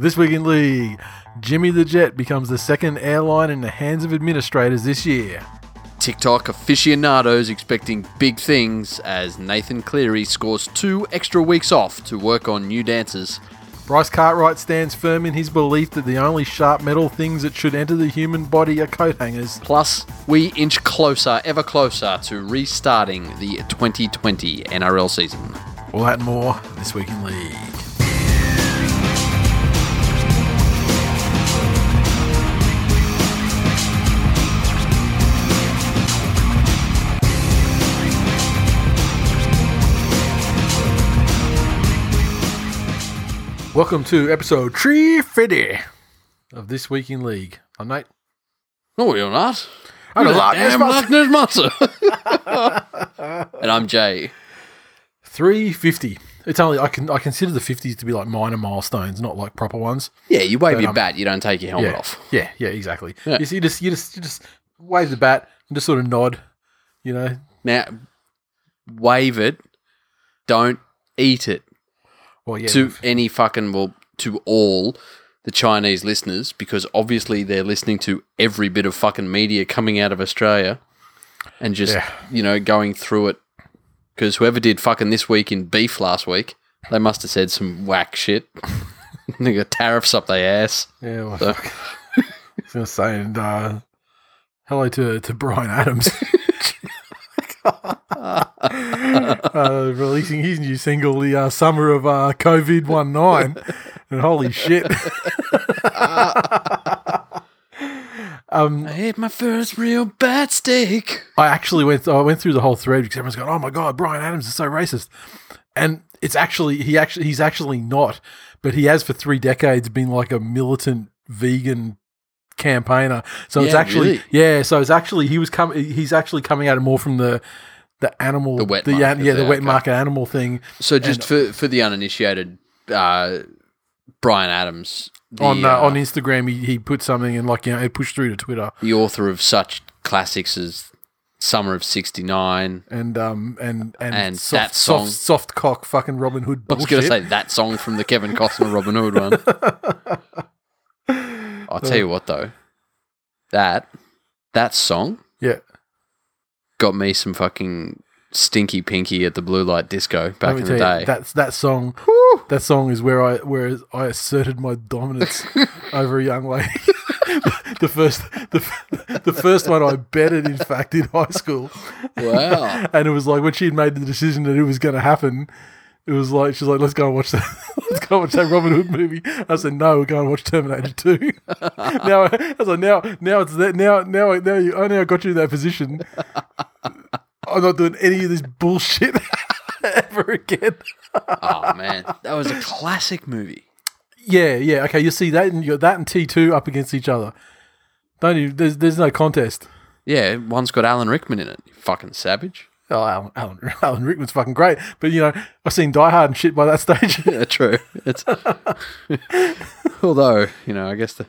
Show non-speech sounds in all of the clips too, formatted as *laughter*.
This week in league, Jimmy the Jet becomes the second airline in the hands of administrators this year. TikTok aficionados expecting big things as Nathan Cleary scores two extra weeks off to work on new dances. Bryce Cartwright stands firm in his belief that the only sharp metal things that should enter the human body are coat hangers. Plus, we inch closer, ever closer to restarting the 2020 NRL season. All that and more this week in league. Welcome to episode 350 of This Week in League. I'm Nate. No, you're not. I'm You're a Ness damn Monster. Loch *laughs* Monster. and I'm Jay. 350. It's only I can I consider the 50s to be like minor milestones, not like proper ones. Yeah, you wave But, your um, bat, you don't take your helmet yeah, off. yeah, yeah, exactly. Yeah. You, see, you just you just you just wave the bat and just sort of nod, you know. Now, wave it. Don't eat it. Well, yeah, to any fucking well to all the Chinese listeners because obviously they're listening to every bit of fucking media coming out of Australia and just Yeah. you know going through it because whoever did fucking this week in beef last week they must have said some whack shit. *laughs* they got tariffs up their ass. yeah. Well, So- fuck. *laughs* I was gonna say, and uh, hello to to Bryan Adams. *laughs* uh, releasing his new single, the uh, summer of uh, COVID one nine, and holy shit! *laughs* um, I ate my first real bad steak. I actually went. I went through the whole thread because everyone's going, "Oh my god, Bryan Adams is so racist," and it's actually he actually he's actually not, but he has for three decades been like a militant vegan campaigner. So it's actually really? yeah. So it's actually he was coming. He's actually coming at it more from the the animal, The wet the, market, yeah, the yeah, wet okay. market animal thing So just for for the uninitiated, uh, Bryan Adams, the, on uh, uh, on Instagram. He, he put something and like you know it pushed through to Twitter the author of such classics as Summer of '69. and um and and, And soft, that song- soft soft cock fucking Robin Hood I was going to say that song from the Kevin Costner Robin Hood one. *laughs* I'll tell you what though, that that song yeah. got me some fucking stinky pinky at the blue light disco back me in the tell you, day. That's that song. That song is where I where I asserted my dominance *laughs* over a young lady. *laughs* the first the, f- the first one I betted, in fact, in high school, wow. *laughs* and it was like when she had made the decision that it was going to happen. It was like she's like, let's go and watch that. *laughs* Let's go and watch that Robin Hood movie. I said, no, we're going to watch Terminator Two. *laughs* now I was like, now, now it's that. Now, now, now you. I now got you in that position. *laughs* I'm not doing any of this bullshit ever again. Oh man, that was a classic movie. Yeah, yeah. Okay, you see that, and you got that and T two up against each other. Don't you? There's there's no contest. Yeah, one's got Alan Rickman in it. You fucking savage. Oh, Alan, Alan, *laughs* Alan Rickman's fucking great, but you know I've seen Die Hard and shit by that *laughs* stage. *laughs* Yeah, true. It's although you know, I guess the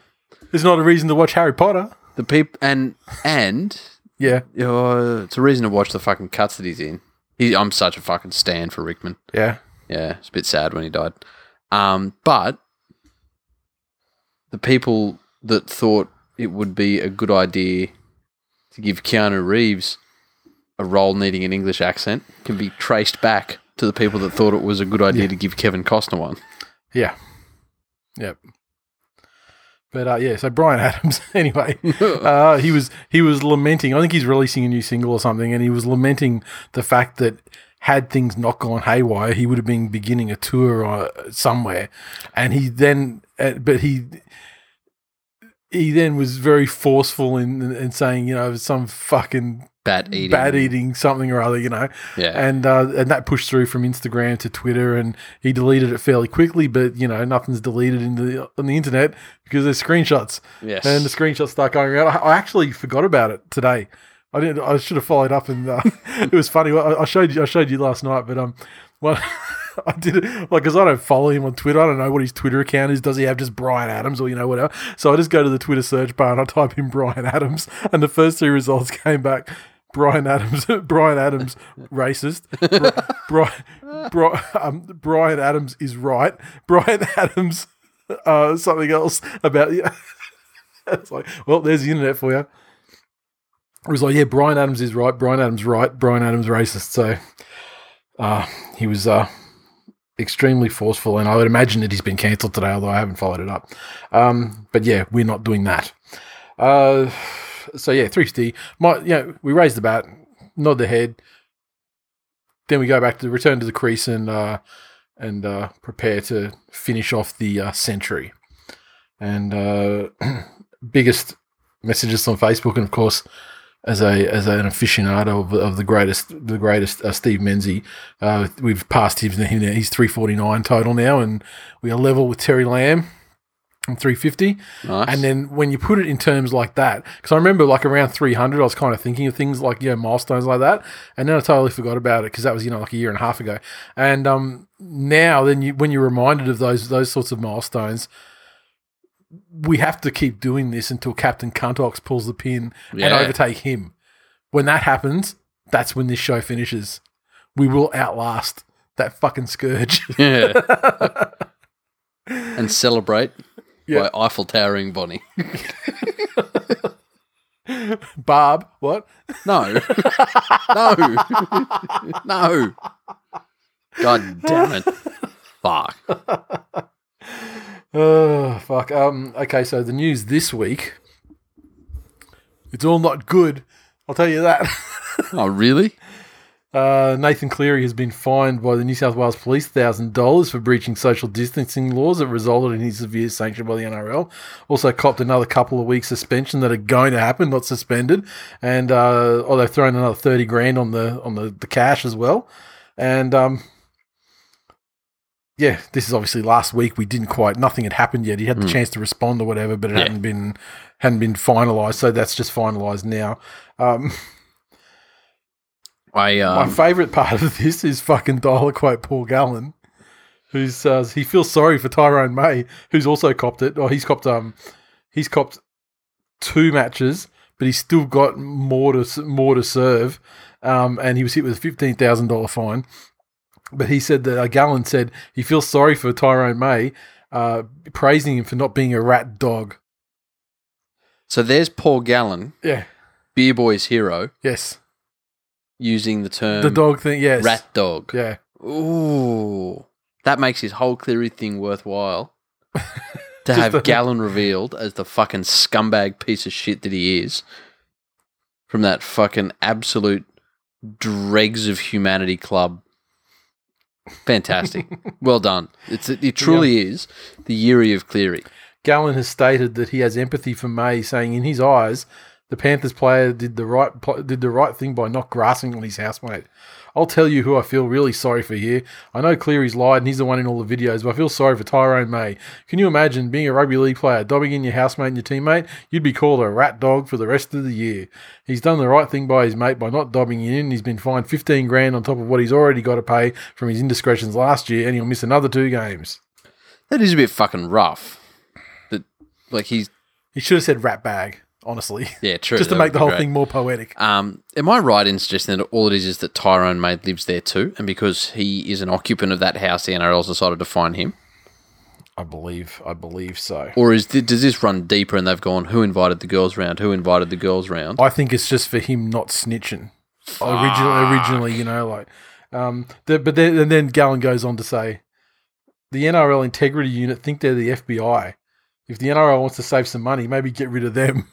There's not a reason to watch Harry Potter. the people and and Yeah, uh, it's a reason to watch the fucking cuts that he's in. He, I'm such a fucking stand for Rickman. yeah, Yeah, it's a bit sad when he died. Um, but the people that thought it would be a good idea to give Keanu Reeves a role needing an English accent can be traced back to the people that thought it was a good idea to give Kevin Costner one. yeah, yep. But uh, yeah, so Bryan Adams. *laughs* Anyway, *laughs* uh, he was he was lamenting. I think he's releasing a new single or something, and he was lamenting the fact that had things not gone haywire, he would have been beginning a tour uh, somewhere. And he then, uh, but he he then was very forceful in in saying, you know, some fucking Bat eating. bad eating something or other, you know. Yeah. And uh, and that pushed through from Instagram to Twitter, and he deleted it fairly quickly. But you know, nothing's deleted in the on the internet because there's screenshots, yes. and the screenshots start going around. I, I actually forgot about it today. I didn't. I should have followed up, and uh, *laughs* it was funny. I, I showed you. I showed you last night, but um, well, *laughs* *laughs* I did it like because I don't follow him on Twitter. I don't know what his Twitter account is. Does he have just Bryan Adams or you know whatever? So I just go to the Twitter search bar and I type in Bryan Adams, and the first three results *laughs* came back. Bryan Adams, *laughs* Bryan Adams, racist. Bri- um, Bryan Adams is right. Bryan Adams uh, something else about yeah. it's like, well, there's the internet for you. It was like, yeah, Bryan Adams is right. Bryan Adams right. Brian Adams racist. So uh, he was uh, extremely forceful, and I would imagine that he's been cancelled today, although I haven't followed it up. Um, but yeah, we're not doing that. Uh, so yeah, 350. My, you know, we raise the bat, nod the head, then we go back to return to the crease and uh, and uh, prepare to finish off the uh, century. And uh, *clears throat* biggest messages on Facebook, and of course, as a as an aficionado of, of the greatest the greatest uh, Steve Menzies, uh, we've passed him. now. He's three forty nine total now, and we are level with Terry Lamb. 350 Nice. and then when you put it in terms like that because i remember like around 300 i was kind of thinking of things like you know milestones like that and then i totally forgot about it because that was you know like a year and a half ago and um now then you when you're reminded of those those sorts of milestones we have to keep doing this until captain cuntox pulls the pin and overtake him when that happens that's when this show finishes we will outlast that fucking scourge *laughs* yeah. *laughs* and celebrate Yeah. by Eiffel towering Bonnie. barb what No. *laughs* no. no. God damn it. Fuck. Oh fuck. Um. Okay. So the news this week. It's all not good. I'll tell you that. *laughs* Oh, really? Uh, Nathan Cleary has been fined by the New South Wales Police thousand dollars for breaching social distancing laws that resulted in his severe sanction by the NRL. Also copped another couple of weeks suspension that are going to happen, not suspended, and uh, oh, they've thrown another thirty grand on the on the, the cash as well. And um, yeah, this is obviously last week. We didn't quite nothing had happened yet. He had the Mm. chance to respond or whatever, but it Yeah. hadn't been hadn't been finalised. So that's just finalised now. Um, I My um, favourite part of this is fucking dial quote Paul Gallen, who says he feels sorry for Tyrone May, who's also copped it. Or he's copped um, he's copped two matches, but he's still got more to more to serve. Um, and he was hit with a fifteen thousand dollar fine. But he said that uh, Gallen said he feels sorry for Tyrone May, uh, praising him for not being a rat dog. so there's Paul Gallen, Yeah. Beer Boy's hero, Yes. using the term the dog thing. Yes. rat dog. Yeah. Ooh. That makes his whole Cleary thing worthwhile. *laughs* to have the- Gallen revealed as the fucking scumbag piece of shit that he is from that fucking absolute dregs of humanity club. Fantastic. *laughs* well done. It's it truly is the Yuri of Cleary. Gallen has stated that he has empathy for May, saying in his eyes, the Panthers player did the right did the right thing by not grasping on his housemate. I'll tell you who I feel really sorry for here. I know Cleary's lied and he's the one in all the videos, but I feel sorry for Tyrone May. Can you imagine being a rugby league player, dobbing in your housemate and your teammate? You'd be called a rat dog for the rest of the year. He's done the right thing by his mate by not dobbing in. He's been fined 15 grand on top of what he's already got to pay from his indiscretions last year, and he'll miss another two games. That is a bit fucking rough. But like he's He should have said rat bag, honestly. yeah, *laughs* true. just to make the whole great. thing more poetic. Um, am I right in suggesting that all it is is that Tyrone May lives there too, and because he is an occupant of that house, the NRL's decided to find him? I believe, I believe so. Or is th- does this run deeper and they've gone, who invited the girls round? Who invited the girls round? I think it's just for him not snitching. Originally, originally, you know, like, um, the, but then and then Gallen goes on to say, the NRL integrity unit think they're the FBI. If the NRL wants to save some money, maybe get rid of them.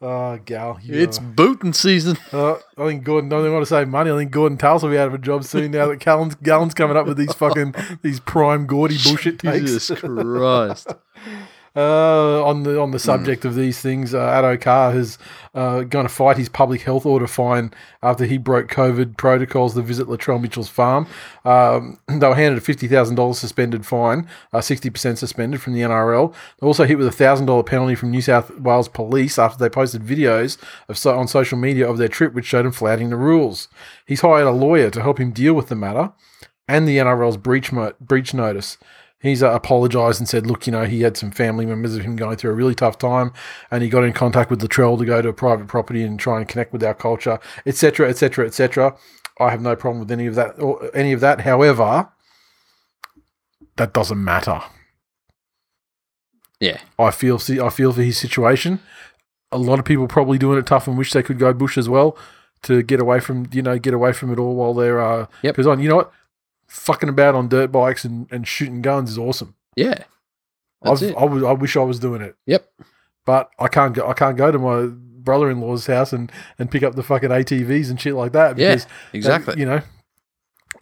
Oh, *laughs* Gal, it's booting season. Uh, I think Gorden. I don't want to save money. I think Gorden Tallis will be out of a job soon now that Gallen's, Gallen's coming up with these fucking these prime Gordy *laughs* bullshit takes. Jesus Christ. Uh, on the on the subject of these things, uh, Addo Carr has uh, going to fight his public health order fine after he broke COVID protocols to visit Latrell Mitchell's farm. Um, *clears throat* they were handed a fifty thousand dollars suspended fine, uh, sixty percent suspended from the NRL. They also hit with a thousand dollar penalty from New South Wales Police after they posted videos of so, on social media of their trip, which showed him flouting the rules. He's hired a lawyer to help him deal with the matter and the NRL's breach mo- breach notice. He's uh, apologised and said, look, you know, he had some family members of him going through a really tough time, and he got in contact with Latrell to go to a private property and try and connect with our culture, etc., etc., etc. I have no problem with any of that or any of that. However, that doesn't matter. Yeah. I feel I feel for his situation. A lot of people probably doing it tough and wish they could go bush as well to get away from you know get away from it all while they're uh Yep. because on you know what fucking about on dirt bikes and, and shooting guns is awesome. Yeah. I've. I wish I was doing it, Yep. but I can't go I can't go to my brother in law's house and and pick up the fucking ATVs and shit like that Yeah. Exactly. you know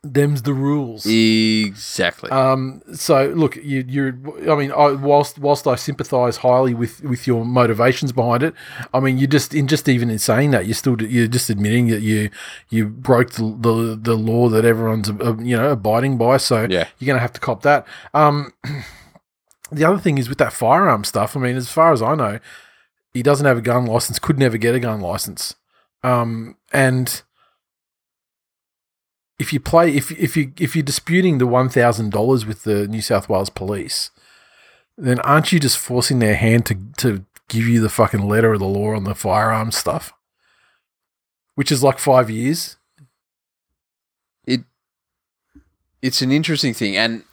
them's the rules. Exactly. Um, so look, you, you're. I mean, I, whilst whilst I sympathise highly with, with your motivations behind it, I mean, you just in just even in saying that, you're still you're just admitting that you you broke the the, the law that everyone's uh, you know abiding by. So yeah. you're gonna have to cop that. Um, *clears throat* the other thing is with that firearm stuff. I mean, as far as I know, he doesn't have a gun license. Could never get a gun license. Um, and if you play, if if you if you're disputing the one thousand dollars with the New South Wales Police, then aren't you just forcing their hand to to give you the fucking letter of the law on the firearm stuff? Which is like five years. It It's an interesting thing, and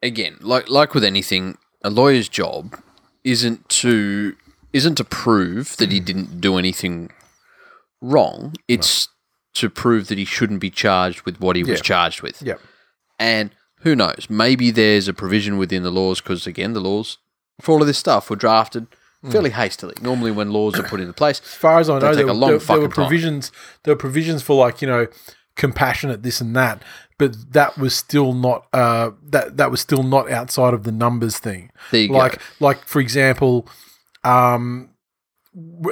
again, like like with anything, a lawyer's job isn't to isn't to prove that he mm. didn't do anything wrong. It's to prove that he shouldn't be charged with what he was Yeah. charged with. Yep. And who knows? Maybe there's a provision within the laws because again, the laws for all of this stuff were drafted Hmm. fairly hastily. Normally, when laws are put into place, As far as I know, there, a long there, there were fucking time. provisions. There were provisions for like you know compassionate this and that, but that was still not uh, that that was still not outside of the numbers thing. there you like go. like for example, um,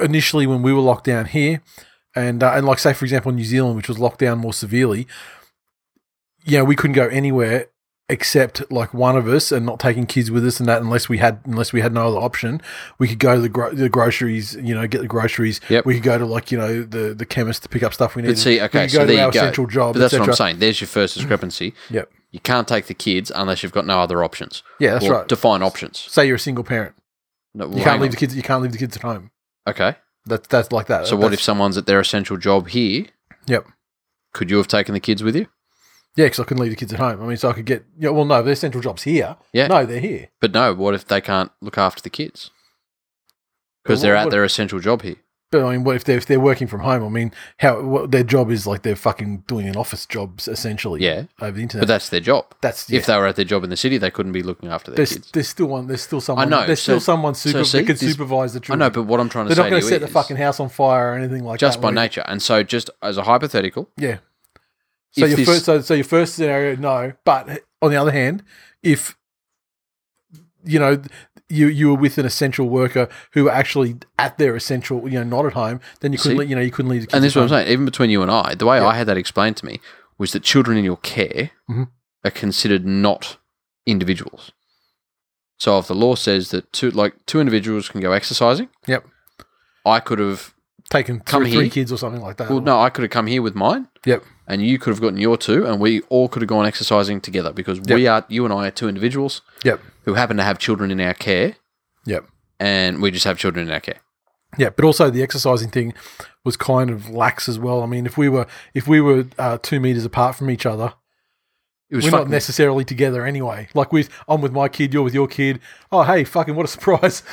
initially when we were locked down here, and uh, and like say for example New Zealand, which was locked down more severely, you know we couldn't go anywhere except like one of us and not taking kids with us and that unless we had unless we had no other option we could go to the, gro- the groceries you know get the groceries Yep. we could go to like you know the the chemist to pick up stuff we needed But see, we okay, could so go to there our you go. essential job But that's what I'm saying. There's your first discrepancy. *clears throat* Yep. You can't take the kids unless you've got no other options. yeah that's Or right Define options. say you're a single parent No, well, you can't leave on. the kids you can't leave the kids at home Okay. That's that's like that So what if That's- someone's at their essential job here? Yep. Could you have taken the kids with you? Yeah, because I couldn't leave the kids at home. I mean, so I could get. Yeah, well, no, their central jobs here. Yeah. No, they're here. But no, what if they can't look after the kids? Because Well, they're what- at their essential job here. But I mean, what if they're if they're working from home? I mean, how what, their job is like they're fucking doing an office job essentially. Yeah. over the internet. But that's their job. that's yeah. If they were at their job in the city, they couldn't be looking after their there's, kids. there's still one. There's still someone. I know, There's so- still someone super see, that can this- supervise the I know, but what I'm trying to say is. they're not going to set the fucking house on fire or anything like just that. Just by nature. And so, just as a hypothetical, Yeah. So your this- first, so, so your first scenario, no. But eh, on the other hand, if you know you you were with an essential worker who were actually at their essential, you know, not at home, then you couldn't, See? you know, you couldn't leave the kids. and this is what I'm saying, even between you and I, the way Yeah. I had that explained to me was that children in your care Mhm. are considered not individuals. So if the law says that two like two individuals can go exercising, Yep. I could have Taken Come three, three kids or something like that. well no, I could have come here with mine Yep. And you could have gotten your two and we all could have gone exercising together because we are you and I are two individuals Yep. who happen to have children in our care Yep. and we just have children in our care. Yeah, but also the exercising thing was kind of lax as well. I mean, if we were if we were uh, two meters apart from each other, It was we're not necessarily together anyway. Like with I'm with my kid, you're with your kid. Oh, hey, fucking what a *laughs* surprise!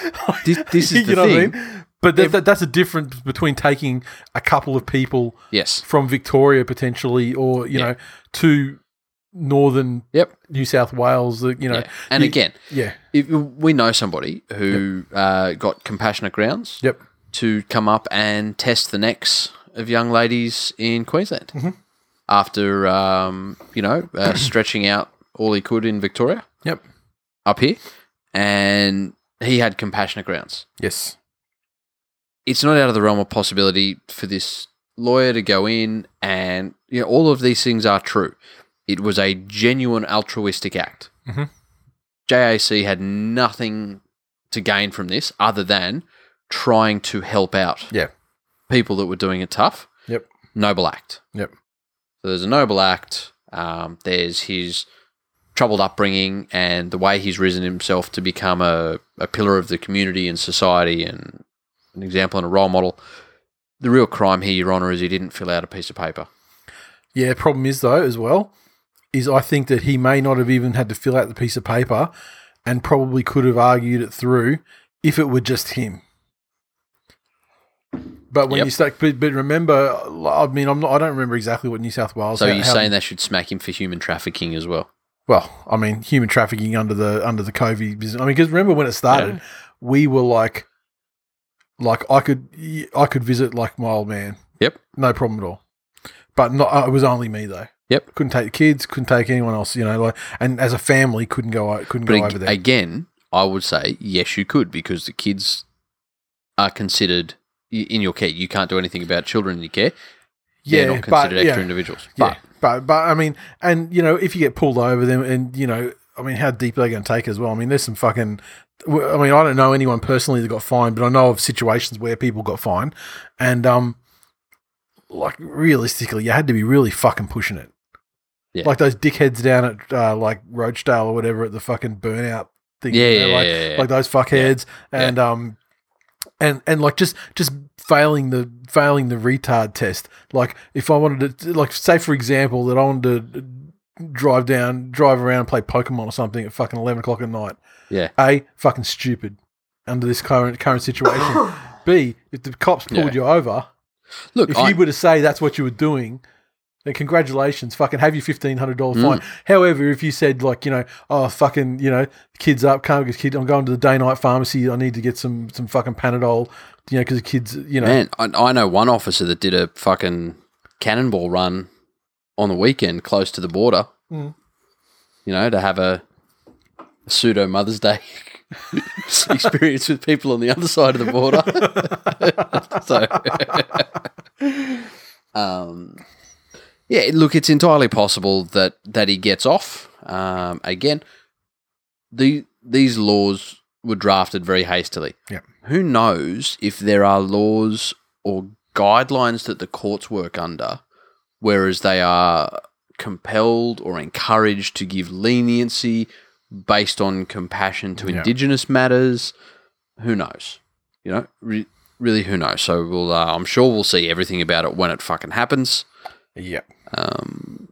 This- this *laughs* is you the know thing. what I mean? But that, that, that's a difference between taking a couple of people yes. from Victoria potentially, or you Yeah. know, to northern Yep. New South Wales. You know, Yeah. And you- again, yeah, if we know somebody who uh, got compassionate grounds yep, to come up and test the necks of young ladies in Queensland Mm-hmm. after um, you know uh, *coughs* stretching out all he could in Victoria yep, up here, and he had compassionate grounds. yes, It's not out of the realm of possibility for this lawyer to go in and you know all of these things are true. It was a genuine altruistic act. Mhm. JAC had nothing to gain from this other than trying to help out yeah, people that were doing it tough. Yep. Noble act. Yep. So there's a noble act. Um, there's his troubled upbringing and the way he's risen himself to become a, a pillar of the community and society and an example and a role model. The real crime here, Your Honour, is he didn't fill out a piece of paper. Yeah, problem is though as well is I think that he may not have even had to fill out the piece of paper, and probably could have argued it through if it were just him. But when Yep. you start, but, but remember, I mean, I'm not, I don't remember exactly what New South Wales. So how- you're how- saying they should smack him for human trafficking as well? well, I mean, human trafficking under the under the COVID business. I mean, because remember when it started, we were like, like I could I could visit like my old man, Yep. no problem at all. But not, uh, it was only me though. Yep. couldn't take the kids, couldn't take anyone else. You know, like, and as a family, couldn't go o- couldn't But go ag- over there. again, I would say yes, you could because the kids are considered in your care. You can't do anything about children in your care. They're not but- considered extra yeah. individuals. Yeah, But but but I mean, and you know, if you get pulled over, them and you know, I mean, how deep are they going to take as well? I mean, there's some fucking. I mean, I don't know anyone personally that got fined, but I know of situations where people got fined, and um, like realistically, you had to be really fucking pushing it. Yeah. Like those dickheads down at uh, like Rochedale or whatever at the fucking burnout thing. yeah, you yeah, like, yeah, yeah. like those fuckheads and um and and like just just failing the failing the retard test like if i wanted to like say for example that i wanted to drive down drive around and play pokemon or something at fucking 11 o'clock at night yeah. a fucking stupid under this current current situation *coughs* b if the cops pulled Yeah. you over Look, if I, you were to say that's what you were doing, then congratulations, fucking have your fifteen hundred dollar Mm. fine. However, if you said like you know, oh fucking you know, kids up, can't get kid, I'm going to the day night pharmacy. I need to get some some fucking Panadol, you know, because the kids, you know, man, I, I know one officer that did a fucking cannonball run on the weekend close to the border. Mm. You know, to have a, a pseudo Mother's Day *laughs* experience with people on the other side of the border. *laughs* so, *laughs* um, yeah, look, it's entirely possible that that he gets off. Um, again, the these laws were drafted very hastily. Yeah. Who knows if there are laws or guidelines that the courts work under, whereas they are compelled or encouraged to give leniency based on compassion to Yeah. Indigenous matters. Who knows? You know, re- really, who knows? So we'll, uh, I'm sure we'll see everything about it when it fucking happens. yeah. Um,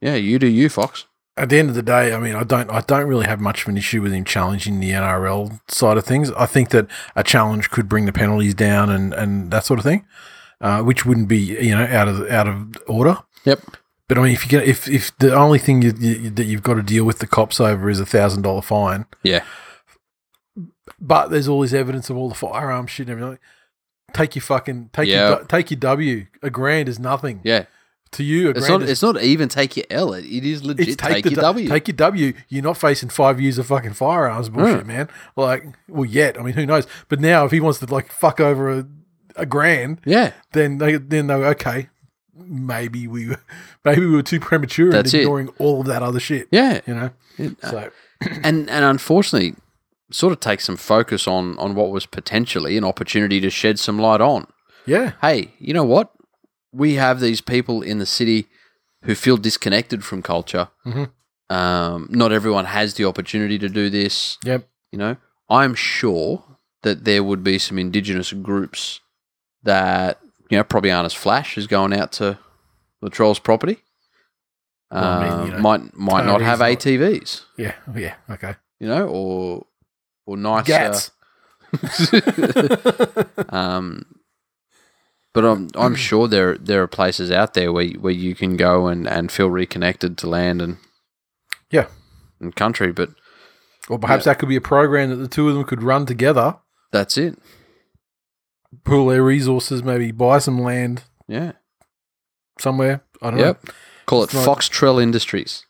yeah, you do you, Fox. At the end of the day, I mean, I don't, I don't really have much of an issue with him challenging the NRL side of things. I think that a challenge could bring the penalties down and and that sort of thing, uh, which wouldn't be you know out of out of order. Yep. But I mean, if you get if if the only thing you, you, that you've got to deal with the cops over is a thousand dollar fine, Yeah. but there's all this evidence of all the firearm shit and everything. Take your fucking take Yeah. your take your W. A grand is nothing Yeah. to you. A It's grand not. is It's not even take your L. It, it is legit. it's take, your W. Take your W. You're not facing five years of fucking firearms bullshit, Mm. man. Like, well, yet. I mean, who knows? But now, if he wants to like fuck over a, a grand, yeah. then they then they go, okay, maybe we were- *laughs* maybe we were too premature That's in it. ignoring all of that other shit. Yeah. You know. It- uh, So *clears throat* and and unfortunately, sort of takes some focus on on what was potentially an opportunity to shed some light on. yeah, Hey, you know what? We have these people in the city who feel disconnected from culture. Mhm. Um, not everyone has the opportunity to do this. yep, You know, I'm sure that there would be some indigenous groups that you know probably aren't as flash as going out to the trolls property. Well, I mean, Um, you know, might might not have not- ATVs, yeah, yeah. Okay. you know, or or nicer. Gats. *laughs* um, but I'm I'm sure there there are places out there where where you can go and, and feel reconnected to land and Yeah. and country. But or perhaps that could be a program that the two of them could run together, that's it. Pool their resources, maybe buy some land Yeah. somewhere. I don't know. Yep. Call it It's not- Industries.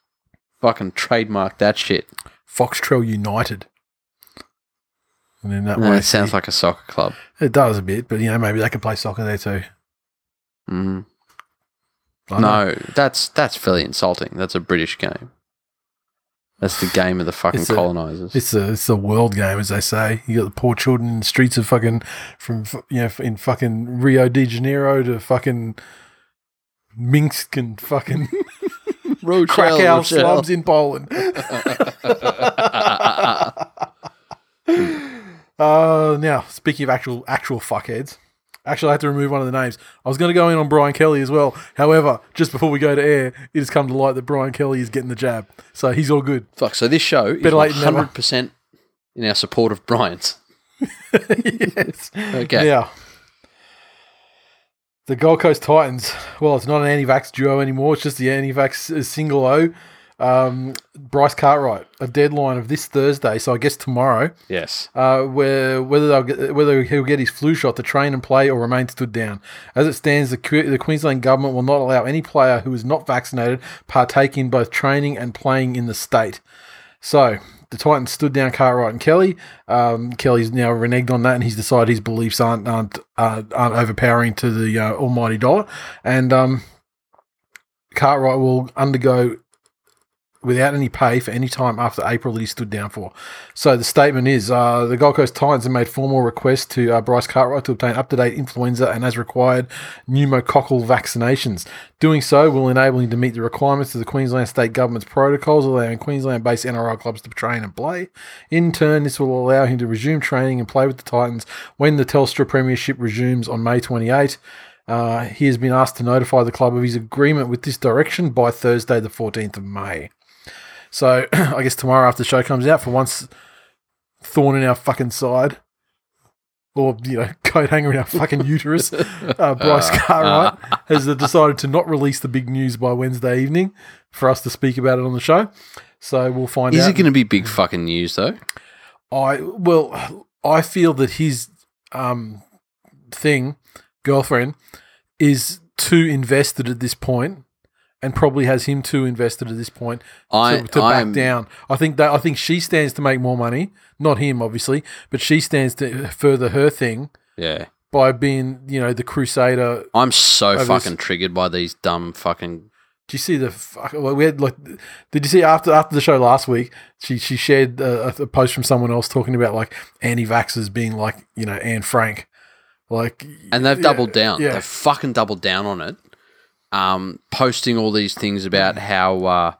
Fucking trademark that shit. Foxtrail United. And then that Uh, way, it sounds like a soccer club. it does a bit, but you know maybe they can play soccer there too. Mm. I don't know. No, that's that's fairly insulting. That's a British game. That's the game of the fucking It's a- colonizers. it's a it's a world game, as they say. You got the poor children in the streets of fucking from you know in fucking Rio de Janeiro to fucking Minsk and fucking *laughs* Krakow slums in Poland. *laughs* *laughs* uh, now, speaking of actual actual fuckheads, Actually, I had to remove one of the names. I was going to go in on Brian Kelly as well. However, just before we go to air, it has come to light that Brian Kelly is getting the jab, so he's all good. Fuck. So this show is Better late than never. hundred percent in our support of Bryant's. *laughs* yes. Okay. Now, the Gold Coast Titans. Well, it's not an anti-vax duo anymore. It's just the anti-vax single O. Um, Bryce Cartwright. A deadline of this Thursday, so I guess tomorrow. Yes. uh, where whether they'll get, whether he'll get his flu shot to train and play or remain stood down. As it stands, the, Que- the Queensland government will not allow any player who is not vaccinated partake in both training and playing in the state. So the Titans stood down Cartwright and Kelly. Um, Kelly's now reneged on that, and he's decided his beliefs aren't aren't, uh, aren't overpowering to the uh, almighty dollar. And um, Cartwright will undergo without any pay for any time after April that he stood down for. So the statement is uh, the Gold Coast Titans have made formal requests to uh, Bryce Cartwright to obtain up to date influenza and, as required, pneumococcal vaccinations. Doing so will enable him to meet the requirements of the Queensland State Government's protocols, allowing Queensland based NRL clubs to train and play. In turn, this will allow him to resume training and play with the Titans when the Telstra Premiership resumes on May 28. Uh, he has been asked to notify the club of his agreement with this direction by Thursday, the 14th of May. So *clears throat* I guess tomorrow after the show comes out, for once, thorn in our fucking side, or you know, *laughs* coat hanger in our fucking uterus, *laughs* uh, Bryce Cartwright *laughs* has decided to not release the big news by Wednesday evening for us to speak about it on the show. So we'll find out Is out. it going to be big fucking news though? I well, I feel that his um thing, girlfriend, is too invested at this point, and probably has him too invested at this point I to, to back I'm down. I think that I think she stands to make more money, not him, obviously, but she stands to further her thing yeah. by being, you know, the crusader. I'm so fucking this- triggered by these dumb fucking. Do you see the? fuck- Well, we had like, did you see after after the show last week? She she shared a, a post from someone else talking about like anti-vaxxers being like you know Anne Frank, like And they've yeah, doubled down. Yeah, They've fucking doubled down on it. Um, posting all these things about how uh,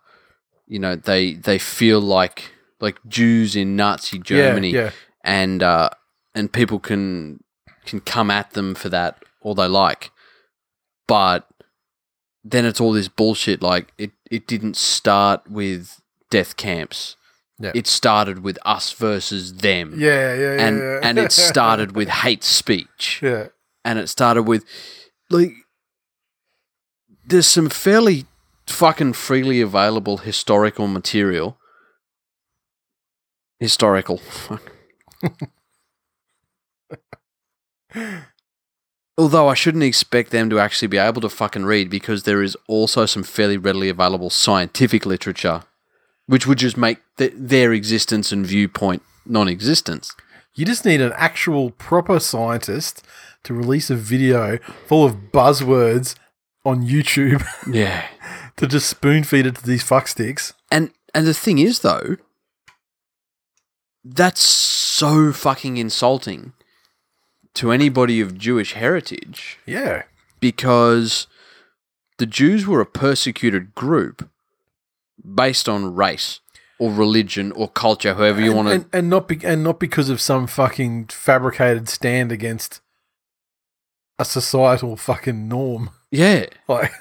you know they they feel like like Jews in Nazi Germany, Yeah, yeah. and uh, and people can can come at them for that all they like, but then it's all this bullshit. Like it it didn't start with death camps. Yeah. It started with us versus them. yeah, yeah, yeah, And yeah. and it *laughs* started with hate speech yeah, and it started with like there's some fairly fucking freely available historical material. Historical. Fuck. *laughs* although i shouldn't expect them to actually be able to fucking read because there is also some fairly readily available scientific literature which would just make th- their existence and viewpoint non-existence You just need an actual proper scientist to release a video full of buzzwords on YouTube *laughs* yeah to just spoon feed it to these fucksticks. And and the thing is though, that's so fucking insulting to anybody of Jewish heritage Yeah, because the Jews were a persecuted group based on race or religion or culture, however you and, want to. and, and not be, and not because of some fucking fabricated stand against a societal fucking norm. Yeah, Like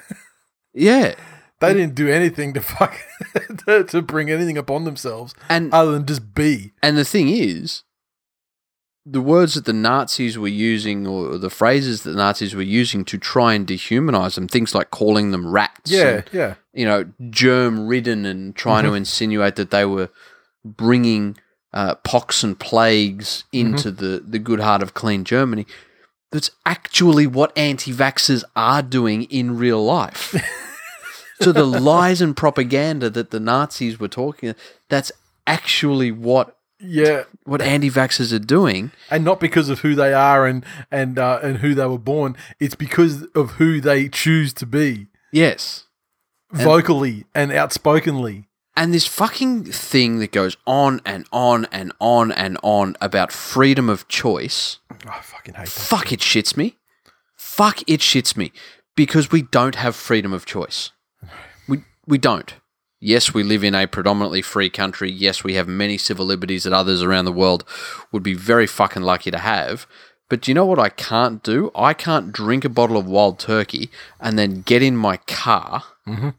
yeah, they didn't do anything to fuck *laughs* to, to bring anything upon themselves and other than just be. And the thing is, the words that the Nazis were using, or the phrases that the Nazis were using to try and dehumanize them, things like calling them rats, Yeah, and, yeah, you know, germ ridden, and trying to insinuate that they were bringing uh, pox and plagues into the, the good heart of clean Germany. That's actually what anti vaxxers are doing in real life. *laughs* so the lies and propaganda that the Nazis were talking, that's actually what yeah. what anti-vaxxers are doing. and not because of who they are and and uh, and who they were born. It's because of who they choose to be Yes. vocally and outspokenly. And this fucking thing that goes on and on and on and on about freedom of choice. Oh, I fucking hate that. Fuck it shits me. Fuck it shits me because we don't have freedom of choice. We we don't. Yes, we live in a predominantly free country. Yes, we have many civil liberties that others around the world would be very fucking lucky to have. But do you know what I can't do? I can't drink a bottle of wild turkey and then get in my car Mhm.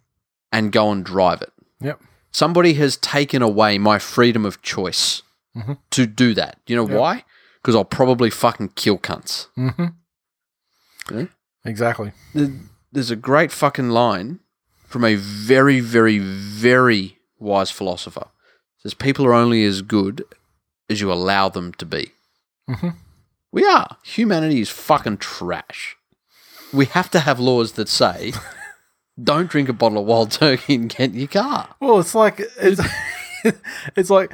and go and drive it. Yep. Somebody has taken away my freedom of choice Mhm. to do that. You know Yep. why? Because I'll probably fucking kill cunts. Mm-hmm. Yeah. Exactly. There's a great fucking line from a very, very, very wise philosopher. It says people are only as good as you allow them to be. Mhm. We are. Humanity is fucking trash. We have to have laws that say *laughs* don't drink a bottle of wild *laughs* turkey and get in your car. Well, it's like it's, *laughs* it's like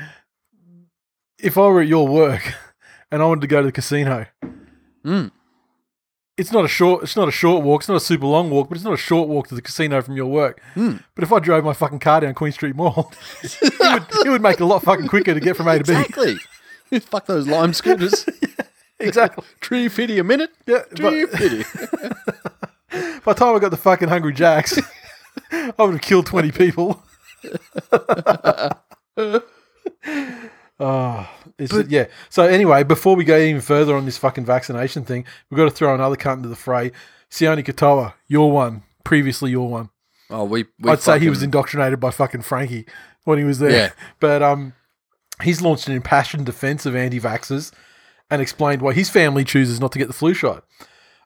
if I were at your work *laughs* and I wanted to go to the casino. Mm. It's not a short. It's not a short walk. It's not a super long walk, but it's not a short walk to the casino from your work. Mm. But if I drove my fucking car down Queen Street Mall, it, would, it would make it a lot fucking quicker to get from A to B. Exactly. Fuck those lime scooters. Exactly. Tree fifty a minute. Yeah. Tree fifty. By the time I got the fucking Hungry Jacks, *laughs* I would have killed twenty people. Oh, *laughs* it's, yeah. So anyway, before we go even further on this fucking vaccination thing, we've got to throw another cunt into the fray. Sione Katoa, your one, previously your one. Oh, we. we I'd say he was indoctrinated by fucking Frankie when he was there. Yeah. *laughs* But um, he's launched an impassioned defense of anti-vaxxers and explained why his family chooses not to get the flu shot.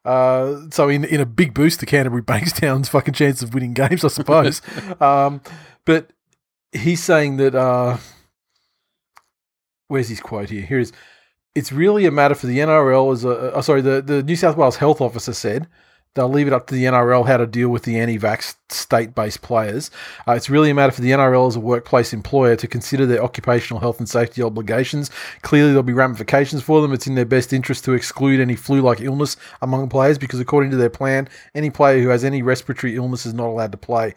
Uh, so in in a big boost *laughs* to Canterbury Bankstown's fucking chance of winning games, I suppose. *laughs* um, but he's saying that uh, where's his quote here? Here is it is. It's really a matter for the NRL as a uh, sorry the the New South Wales health officer said they'll leave it up to the NRL how to deal with the anti-vax state-based players. Uh, it's really a matter for the NRL as a workplace employer to consider their occupational health and safety obligations. Clearly, there'll be ramifications for them. It's in their best interest to exclude any flu-like illness among players because, according to their plan, any player who has any respiratory illness is not allowed to play.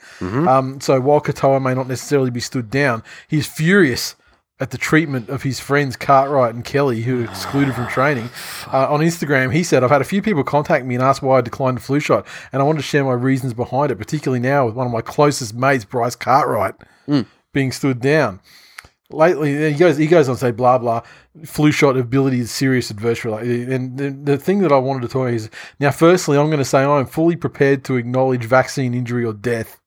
Um, so while Katoa may not necessarily be stood down, he's furious at the treatment of his friends Cartwright and Kelly, who were excluded from training. *sighs* Uh, on Instagram, he said, I've had a few people contact me and ask why I declined the flu shot, and I wanted to share my reasons behind it, particularly now with one of my closest mates, Bryce Cartwright, being stood down. Lately, he goes, he goes on to say, blah, blah, flu shot ability is serious adverse. And the, the thing that I wanted to talk is now, firstly, I'm going to say I'm fully prepared to acknowledge vaccine injury or death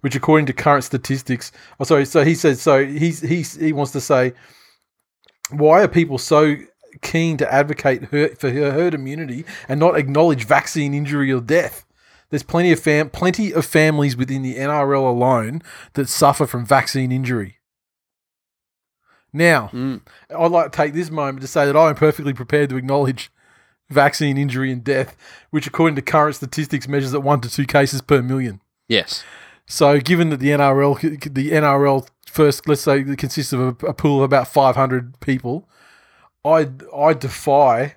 which according to current statistics, oh sorry, so he says so he's he's he wants to say why are people so keen to advocate her, for her herd immunity and not acknowledge vaccine injury or death? There's plenty of fam- plenty of families within the NRL alone that suffer from vaccine injury. Now, Mm. I'd like to take this moment to say that I am perfectly prepared to acknowledge vaccine injury and death, which according to current statistics measures at one to two cases per million. Yes. So, given that the NRL, the NRL first, let's say, consists of a, a pool of about 500 people, I I defy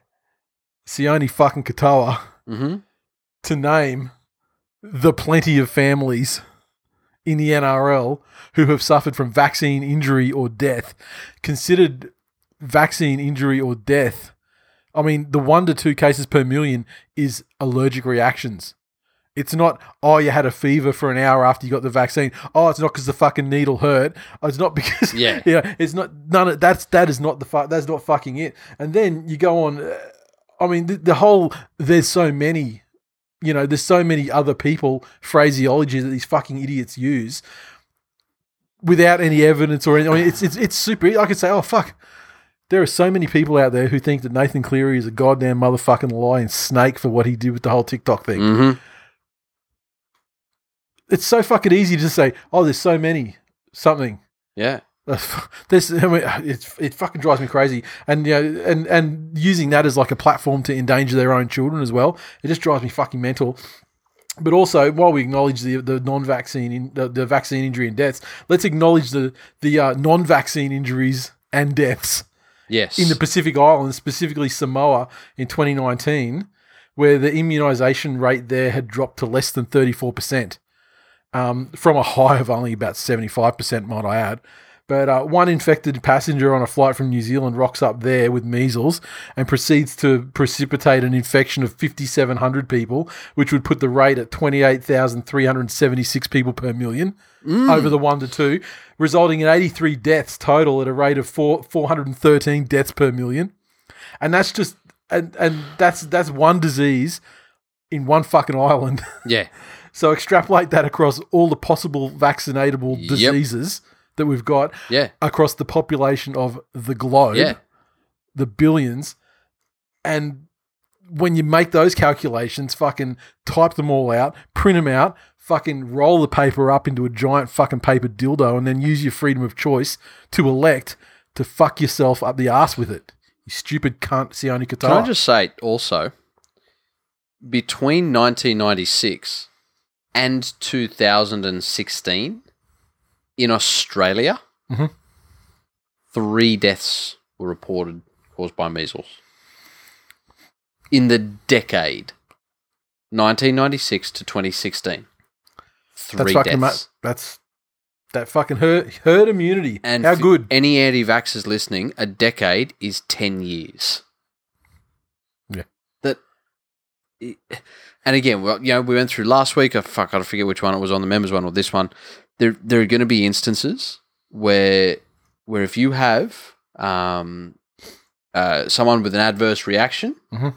Sione fucking Katoa Mm-hmm. to name the plenty of families in the NRL who have suffered from vaccine injury or death. Considered vaccine injury or death, I mean, the one to two cases per million is allergic reactions. It's not, oh, you had a fever for an hour after you got the vaccine. Oh, it's not because the fucking needle hurt. Oh, it's not *laughs* because, Yeah. yeah, it's not, none of that's, that is not the fuck, that's not fucking it. And then you go on, uh, I mean, the, the whole, there's so many, you know, there's so many other people, phraseology that these fucking idiots use without any evidence or anything. I mean, it's, it's, it's super, I could say, oh, fuck. There are so many people out there who think that Nathan Cleary is a goddamn motherfucking lying snake for what he did with the whole TikTok thing Mm-hmm. It's so fucking easy to say, oh, there's so many something. Yeah. *laughs* This, I mean, it's, it fucking drives me crazy, and you know, and and using that as like a platform to endanger their own children as well. It just drives me fucking mental. But also, while we acknowledge the the non-vaccine, in, the, the vaccine injury and deaths, let's acknowledge the the uh, non-vaccine injuries and deaths Yes. in the Pacific Islands, specifically Samoa in 2019, where the immunization rate there had dropped to less than 34%, um, from a high of only about 75%, might I add. But uh, one infected passenger on a flight from New Zealand rocks up there with measles and proceeds to precipitate an infection of 5,700 people, which would put the rate at 28,376 people per million over the one to two, resulting in 83 deaths total at a rate of four, 413 deaths per million. And that's just and and that's that's one disease in one fucking island. *laughs* Yeah. So extrapolate that across all the possible vaccinatable Yep. diseases that we've got Yeah. across the population of the globe, Yeah. the billions, and when you make those calculations, fucking type them all out, print them out, fucking roll the paper up into a giant fucking paper dildo, and then use your freedom of choice to elect to fuck yourself up the ass with it. You stupid cunt, Sione Katoa. I just say also, between 1996 and 2016, in Australia, Mhm. three deaths were reported caused by measles. In the decade 1996 to 2016. Three fucking deaths. that's that fucking herd, herd immunity. And How good? Any anti-vaxxers listening, a decade is ten years. Yeah. That. *sighs* And again, well, you know, we went through last week. I fuck, I forget which one it was on the members one or this one. There, there are going to be instances where, where if you have um, uh, someone with an adverse reaction, Mhm.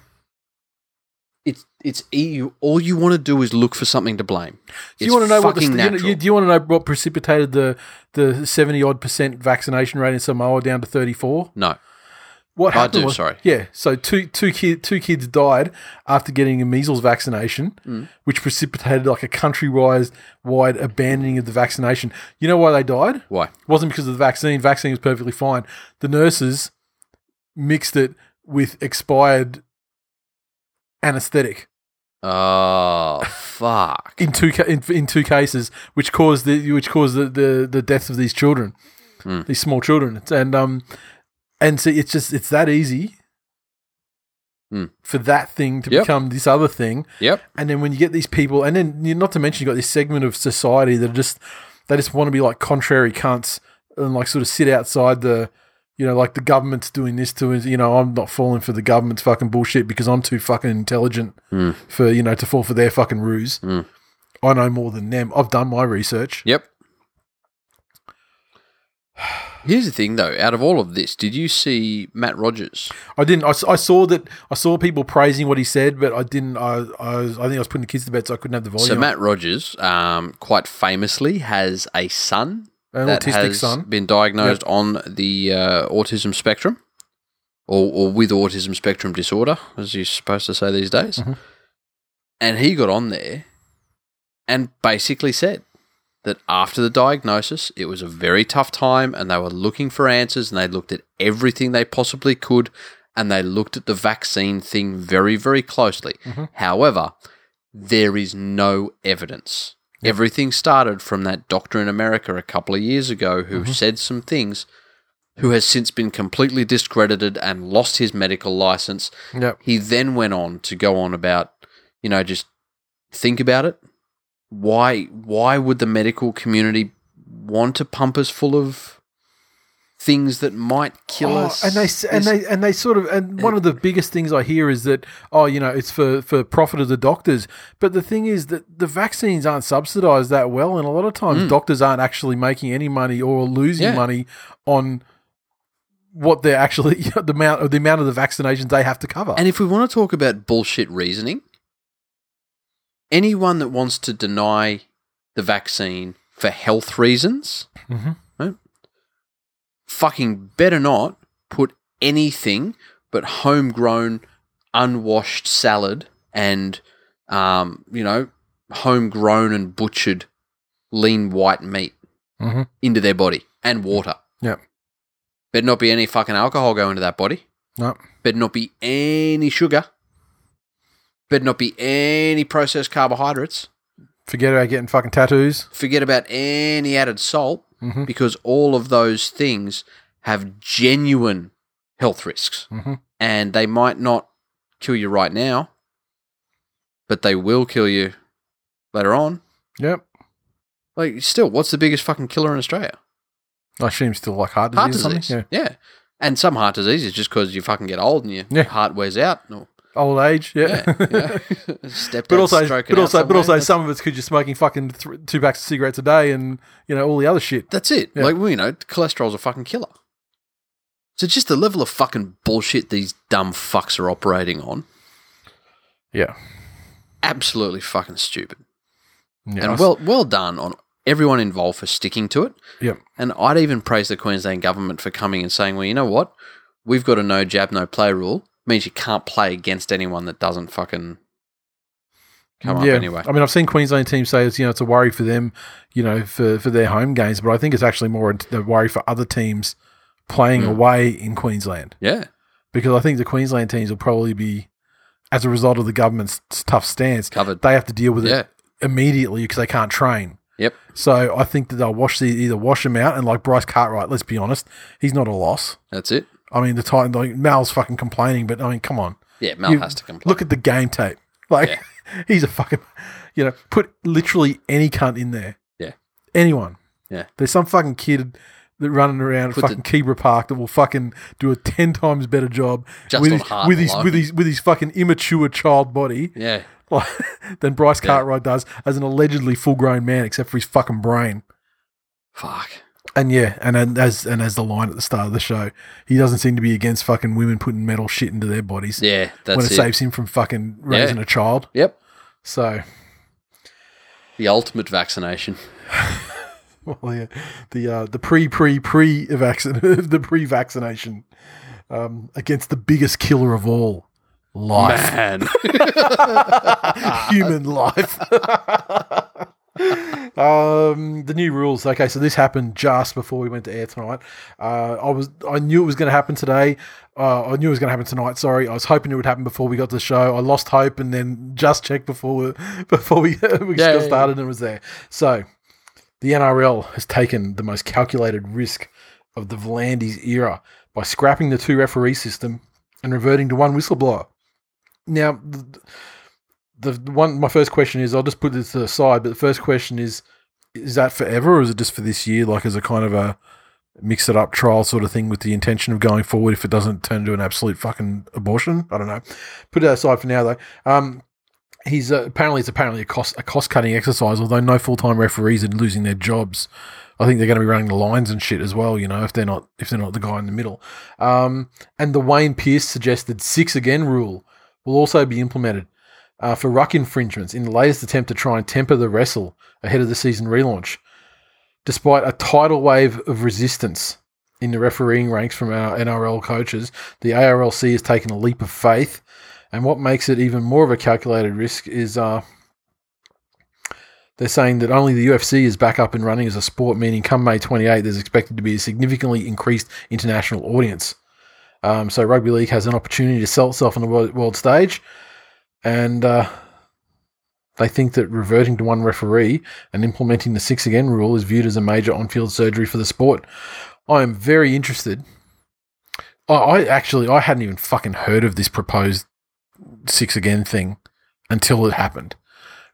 it's it's you. All you want to do is look for something to blame. Do you want to know what the, you know, you, do you want to know what precipitated the the seventy odd percent vaccination rate in Samoa down to thirty four? no, What I happened do, was, sorry. yeah. So two two kid two kids died after getting a measles vaccination, Mm. which precipitated like a countrywide wide abandoning of the vaccination. You know why they died? why? It wasn't because of the vaccine. Vaccine was perfectly fine. The nurses mixed it with expired anesthetic Oh fuck! in two in, in two cases, which caused the which caused the, the, the deaths of these children, Hmm. these small children, and um, and so it's just it's that easy Hmm. for that thing to Yep. become this other thing, Yep. and then when you get these people, and then not to mention you have got this segment of society that are just they just want to be like contrary cunts and like sort of sit outside the. You know, like the government's doing this to us. You know, I'm not falling for the government's fucking bullshit because I'm too fucking intelligent Hmm. for you know to fall for their fucking ruse. Hmm. I know more than them. I've done my research. Yep. Here's the thing, though. Out of all of this, did you see Matt Rogers? I didn't. I saw that. I saw people praising what he said, but I didn't. I, I, was, I think I was putting the kids to bed, so I couldn't have the volume. So. Matt Rogers, um, quite famously, has a son an that autistic has son. been diagnosed on the uh, autism spectrum, or, or with autism spectrum disorder, as you're supposed to say these days. Mhm. And he got on there and basically said that after the diagnosis, it was a very tough time, and they were looking for answers, and they looked at everything they possibly could, and they looked at the vaccine thing very, very closely. Mhm. However, there is no evidence. Everything started from that doctor in America a couple of years ago who said some things, who has since been completely discredited and lost his medical license. Yep. He then went on to go on about, you know, just think about it. Why why would the medical community want to pump us full of things that might kill Oh, us? and they and they and they sort of and one of the biggest things I hear is that oh you know it's for for profit of the doctors but the thing is that the vaccines aren't subsidized that well and a lot of times doctors aren't actually making any money or losing Mm. Yeah. money on what they're actually *laughs* the amount of the amount of the vaccinations they have to cover And if we want to talk about bullshit reasoning, anyone that wants to deny the vaccine for health reasons, Mhm. right, fucking better not put anything but homegrown, unwashed salad and, um, you know, homegrown and butchered lean white meat Mhm. into their body and water. Yeah. Better not be any fucking alcohol go into that body. no Better not be any sugar. Better not be any processed carbohydrates. forget about getting fucking tattoos Forget about any added salt Mhm. because all of those things have genuine health risks. Mhm. And they might not kill you right now, but they will kill you later on. yep Like, still, what's the biggest fucking killer in Australia? I assume still like heart disease Heart or something disease. yeah Yeah. And some heart disease is just because you fucking get old and your Yeah. heart wears out. Old age yeah, yeah. yeah. *laughs* Step But also, but also, but also, some of it's because you're smoking fucking th- two packs of cigarettes a day, and you know all the other shit. That's it. Yeah. Like, well, you know, cholesterol's a fucking killer. So just the level of fucking bullshit these dumb fucks are operating on, Yeah. absolutely fucking stupid. yeah. And well, well done on everyone involved for sticking to it. Yep. And I'd even praise the Queensland government for coming and saying, well, you know what? We've got a no jab, no play rule. Means you can't play against anyone that doesn't fucking come up anyway. I mean, I've seen Queensland teams say it's you know it's a worry for them, you know, for for their home games, but I think it's actually more a worry for other teams playing Mm. away in Queensland Yeah. because I think the Queensland teams will probably be, as a result of the government's tough stance, Covered. they have to deal with Yeah. it immediately because they can't train. Yep. So I think that they'll wash the, either wash them out and like Bryce Cartwright. Let's be honest, he's not a loss. That's it. I mean, the time like Mal's fucking complaining, but I mean, come on. Yeah, Mal You- has to complain. Look at the game tape. Like Yeah. *laughs* he's a fucking you know, put literally any cunt in there. Yeah. Anyone. Yeah. There's some fucking kid that running around at Put the- fucking Kebra Park that will fucking do a ten times better job Just with his, with his alone. with his with his fucking immature child body yeah. like, *laughs* than Bryce Yeah. Cartwright does as an allegedly full grown man, except for his fucking brain. Fuck. And yeah, and, as and as the line at the start of the show, he doesn't seem to be against fucking women putting metal shit into their bodies Yeah, that's when it, it. saves him from fucking raising a child. Yep. So, The ultimate vaccination. *laughs* well, yeah, the uh, the pre pre pre vaccine *laughs* the pre vaccination um, against the biggest killer of all, life, Man. *laughs* human life. Um, the new rules. Okay, so this happened just before we went to air tonight. Uh, I was I knew it was going to happen today. Uh, I knew it was going to happen tonight. Sorry, I was hoping it would happen before we got to the show. I lost hope, and then just checked before we, *laughs* before we, *laughs* we Yeah, got yeah, started, and it was there. So the NRL has taken the most calculated risk of the V'landys era by scrapping the two referee system and reverting to one whistleblower. Now, the, the one my first question is I'll just put this to the side, but the first question is is that forever or is it just for this year, like as a kind of a mix it up trial sort of thing with the intention of going forward if it doesn't turn into an absolute fucking abortion? I don't know. Put it aside for now though. Um, he's uh, apparently it's apparently a cost a cost cutting exercise. Although no full time referees are losing their jobs, I think they're going to be running the lines and shit as well. You know, if they're not if they're not the guy in the middle. Um, and the Wayne Pearce suggested six again rule will also be implemented uh, for ruck infringements in the latest attempt to try and temper the wrestle ahead of the season relaunch. Despite a tidal wave of resistance in the refereeing ranks from our NRL coaches, the ARLC has taken a leap of faith. And what makes it even more of a calculated risk is uh, they're saying that only the UFC is back up and running as a sport, meaning come May 28, there's expected to be a significantly increased international audience. Um, so rugby league has an opportunity to sell itself on the world, world stage, and uh, they think that reverting to one referee and implementing the six again rule is viewed as a major on-field surgery for the sport. I am very interested. I, I actually I hadn't even fucking heard of this proposed six again thing until it happened,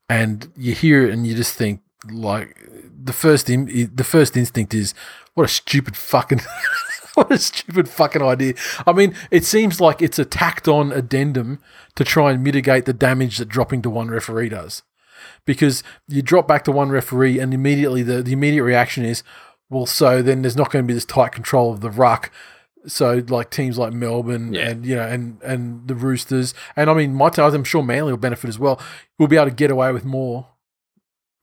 and you hear it and you just think like the first the first instinct is what a stupid fucking *laughs* *laughs* what a stupid fucking idea. I mean, it seems like it's a tacked on addendum to try and mitigate the damage that dropping to one referee does. Because you drop back to one referee and immediately the, the immediate reaction is, well, so then there's not going to be this tight control of the ruck. So like teams like Melbourne Yeah. and you know and and the Roosters and I mean my teams, I'm sure Manly will benefit as well. We'll be able to get away with more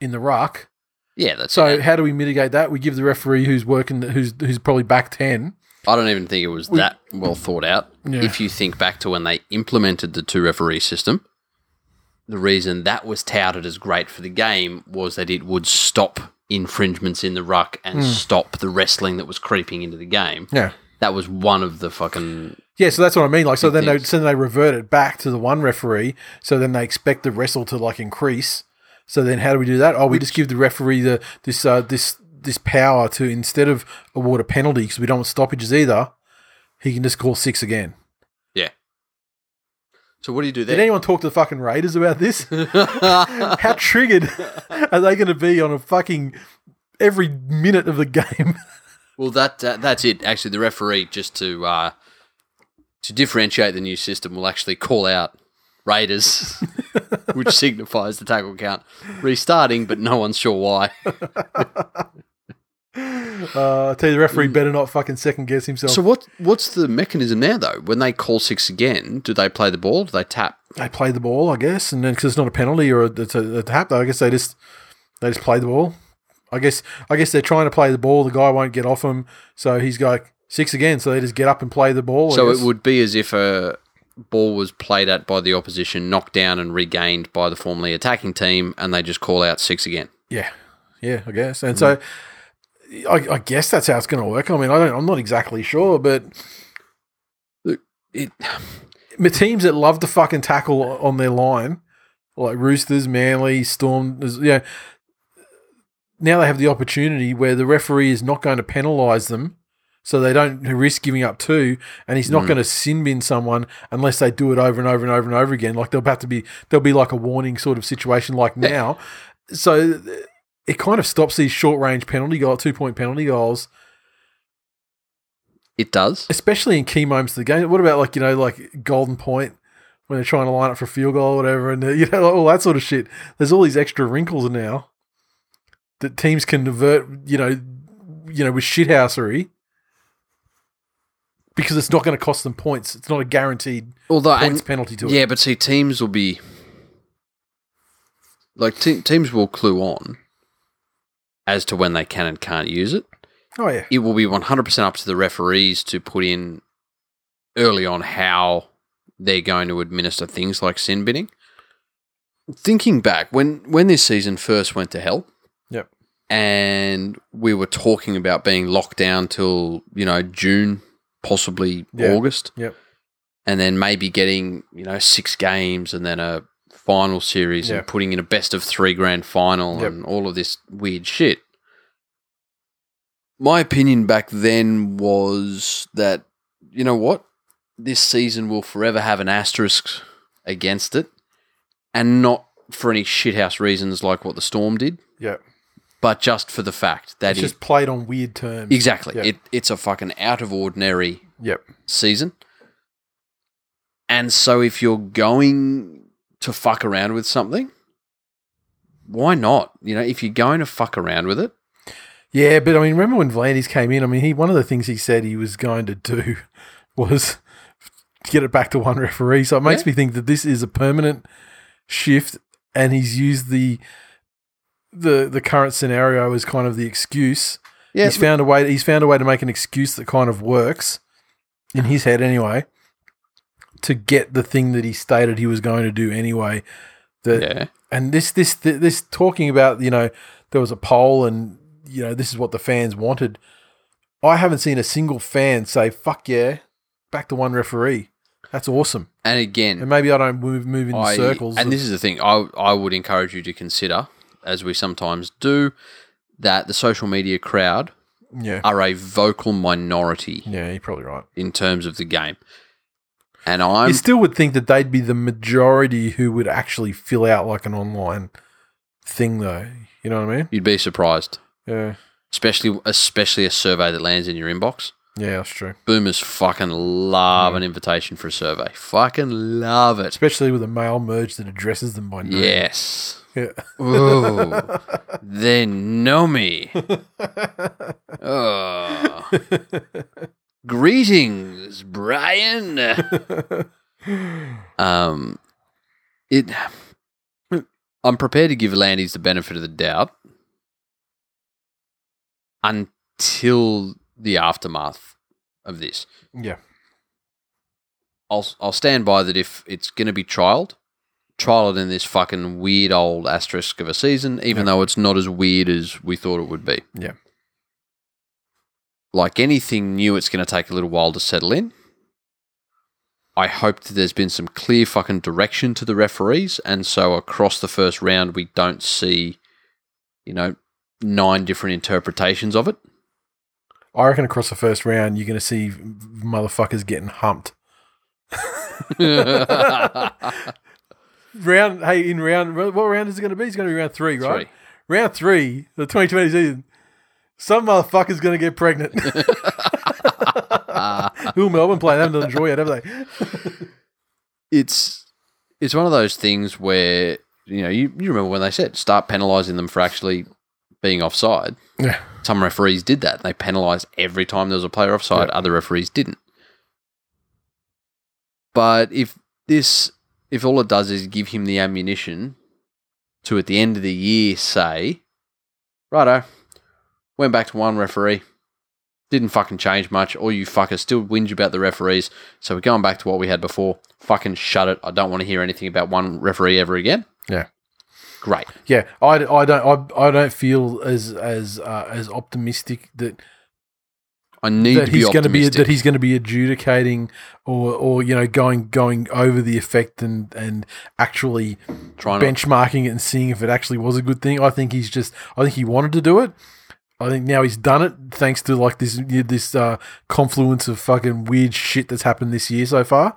in the ruck. Yeah, that's So it. how do we mitigate that? We give the referee who's working who's who's probably back ten. I don't even think it was We- that well thought out. Yeah. If you think back to when they implemented the two referee system, the reason that was touted as great for the game was that it would stop infringements in the ruck and stop the wrestling that was creeping into the game. Yeah. That was one of the fucking Yeah, so that's what I mean. Like, so then they so then they revert it back to the one referee. So then they expect the wrestle to like increase. So then how do we do that? Oh, we just give the referee the this uh, this this power to instead of award a penalty because we don't want stoppages either. He can just call six again. yeah. So what do you do then? Did anyone talk to the fucking Raiders about this? *laughs* How triggered are they going to be on a fucking every minute of the game? *laughs* Well, that uh, that's it. Actually, the referee just to uh, to differentiate the new system will actually call out Raiders, *laughs* which signifies the tackle count restarting, but no one's sure why. Uh, I tell you, the referee better not fucking second guess himself. So what? What's the mechanism there though? When they call six again, do they play the ball? Do they tap? they play the ball, I guess, and then because it's not a penalty or a, it's a, a tap, I guess they just they just play the ball. I guess I guess they're trying to play the ball. The guy won't get off him, so he's like six again. So they just get up and play the ball. So it would be as if a ball was played at by the opposition, knocked down and regained by the formerly attacking team, and they just call out six again. Yeah, yeah, I guess. And so I, I guess that's how it's going to work. I mean, I don't. I'm not exactly sure, but It *sighs* the teams that love to fucking tackle on their line, like Roosters, Manly, Storm, yeah. Now they have the opportunity where the referee is not going to penalise them, so they don't risk giving up two, and he's not Mm. going to sin bin someone unless they do it over and over and over and over again. Like there'll have to be there'll be like a warning sort of situation like now. So it kind of stops these short range penalty goal, two point penalty goals it does. especially in key moments of the game. What about like you know like golden point when they're trying to line up for a field goal or whatever, and *laughs* you know all that sort of shit. There's all these extra wrinkles now that teams can avert. You know, you know with shithousery because it's not going to cost them points. It's not a guaranteed Although points and, penalty to it. yeah, but see, teams will be like te- teams will clue on as to when they can and can't use it. Oh yeah. it will be 100% up to the referees to put in early on how they're going to administer things like sin binning. Thinking back, when, when this season first went to hell, Yep. and we were talking about being locked down till, you know, June, possibly. August, Yep. and then maybe getting, you know, six games and then a final series Yeah. and putting in a best of three grand final Yep. and all of this weird shit. My opinion back then was that, you know what? This season will forever have an asterisk against it. And not for any shithouse reasons like what the Storm did, Yeah. but just for the fact that It's it, just played on weird terms. exactly Yep. it, it's a fucking out of ordinary Yep. season. And so if you're going to fuck around with something, why not? You know, if you're going to fuck around with it, Yeah, but I mean, remember when V'landys came in? I mean, he one of the things he said he was going to do *laughs* was get it back to one referee. So it makes Yeah. me think that this is a permanent shift, and he's used the the the current scenario as kind of the excuse. yeah, He's found a way. He's found a way to make an excuse that kind of works in his head, anyway, to get the thing that he stated he was going to do anyway. That yeah, and this this this talking about you know there was a poll and you know this is what the fans wanted. I haven't seen a single fan say fuck yeah back to one referee. That's awesome. And again, and maybe i don't move move in I, circles and this is the thing I I would encourage you to consider, as we sometimes do, that the social media crowd yeah. are a vocal minority. Yeah you're probably right. In terms of the game, and I'm you still would think that they'd be the majority who would actually fill out like an online thing though you know what i mean you'd be surprised, yeah especially especially a survey that lands in your inbox. yeah that's true Boomers fucking love Mm. an invitation for a survey. Fucking love it. especially with a mail merge that addresses them by name Yes. yeah Ooh. they know me. *laughs* Oh. Greetings, Brian. *laughs* Um, it. I'm prepared to give Landis the benefit of the doubt until the aftermath of this. yeah I'll I'll stand by that if it's going to be trialed, trial it in this fucking weird old asterisk of a season, even Yeah. though it's not as weird as we thought it would be. Yeah. Like anything new, it's going to take a little while to settle in. I hope that there's been some clear fucking direction to the referees, and so across the first round, we don't see, you know, nine different interpretations of it. I reckon across the first round, you're going to see motherfuckers getting humped. *laughs* Round, hey, in round, what round is it going to be? It's going to be round three, right? Three. Round three, the 2020 season. Some motherfucker's going to get pregnant. *laughs* Who Melbourne play? They haven't draw yet, have they? it's it's one of those things where you know you, you remember when they said start penalising them for actually being offside. Yeah. some referees did that. They penalised every time there was a player offside. Yeah. Other referees didn't. But if this, if all it does is give him the ammunition to at the end of the year say, righto, went back to one referee, didn't fucking change much. All you fuckers still whinge about the referees. So we're going back to what we had before. Fucking shut it. I don't want to hear anything about one referee ever again. Yeah. Great. Yeah, I, I don't I, I don't feel as as uh, as optimistic that I need that to be he's going to be that he's going to be adjudicating or or you know going going over the effect and and actually trying benchmarking it and seeing if it actually was a good thing. I think he's just I think he wanted to do it. I think now he's done it thanks to like this this uh, confluence of fucking weird shit that's happened this year so far.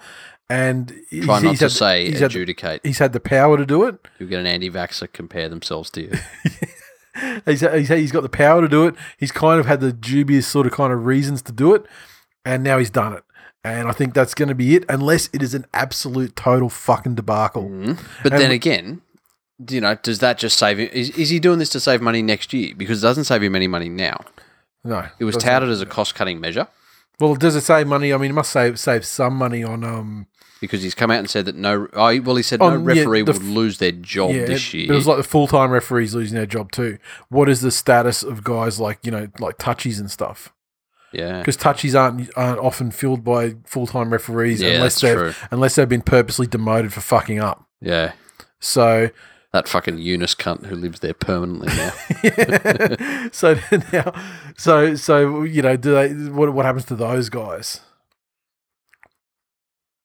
And he's, try not he's to had, say he's had, adjudicate. he's had the power to do it. You'll get an anti-vaxxer compare themselves to you. *laughs* He's, he's, he's got the power to do it. He's kind of had the dubious sort of kind of reasons to do it, and now he's done it. And I think that's going to be it, unless it is an absolute total fucking debacle. Mhm. But And then we- again, you know, does that just save him? Is, is he doing this to save money next year? Because it doesn't save him any money now. No, It was touted as a cost-cutting measure Well, does it save money? I mean, it must save save some money on um. because he's come out and said that no. Oh, well, he said no On- yeah, referee the would lose their job yeah, this year. it was like the full time referees losing their job too. What is the status of guys like you know like touchies and stuff? yeah, Because touchies aren't aren't often filled by full time referees yeah, unless they've true. unless they've been purposely demoted for fucking up. Yeah, So that fucking Eunice cunt who lives there permanently now. *laughs* *laughs* so now, so so you know, do they? What what happens to those guys?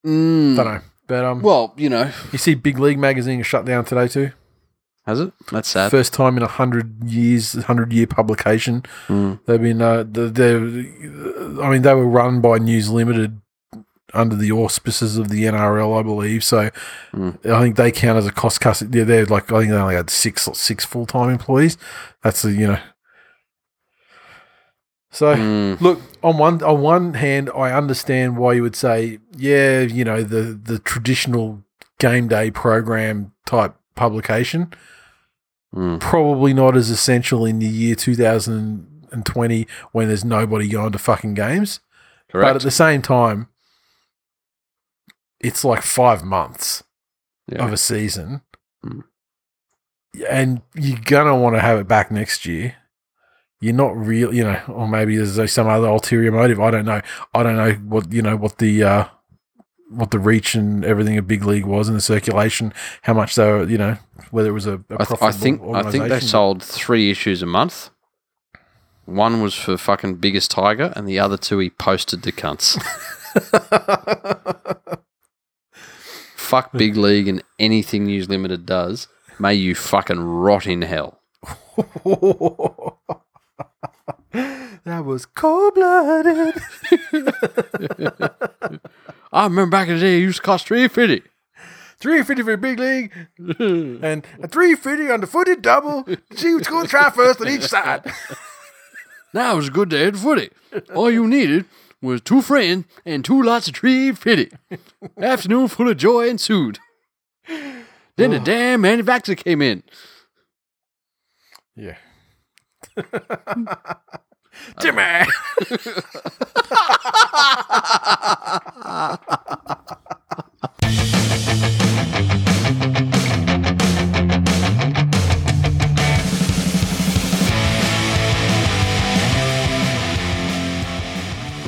Mm. Don't know. But um, Well, you know, you see, Big League magazine is shut down today too. has it? That's sad. First time in a hundred years, hundred year publication. Mm. They've been, uh, the- they're, I mean, they were run by News Limited under the auspices of the NRL, I believe. So Mm. I think they count as a cost cutting. Yeah, they're like I think they only had six six full time employees. That's the you know. So Mm. look on one on one hand, I understand why you would say, yeah, you know, the the traditional game day program type publication Mm. probably not as essential in the year 2020 when there's nobody going to fucking games. Correct. But at the same time, it's like five months Yeah. of a season. Mm. And you're going to want to have it back next year. You're not real, you know, or maybe there's some other ulterior motive. I don't know. I don't know what, you know, what the, uh, what the reach and everything of big league was and the circulation, how much they were, you know, whether it was a, a I, th- I think I think they sold three issues a month. One was for fucking biggest tiger, and the other two he posted to cunts. *laughs* Fuck big league and anything News Limited does. May you fucking rot in hell. *laughs* that was cold blooded. *laughs* I remember back in the day, it used to cost three fifty. Three fifty for big league, *laughs* and a three fifty on the footy double. See who's going to try first on each side. Now it was a good day at footy. All you needed was two friends and two lots of tree fitty. *laughs* Afternoon full of joy ensued. Then the damn manufacturer came in. Yeah. *laughs* Jimmy. *laughs*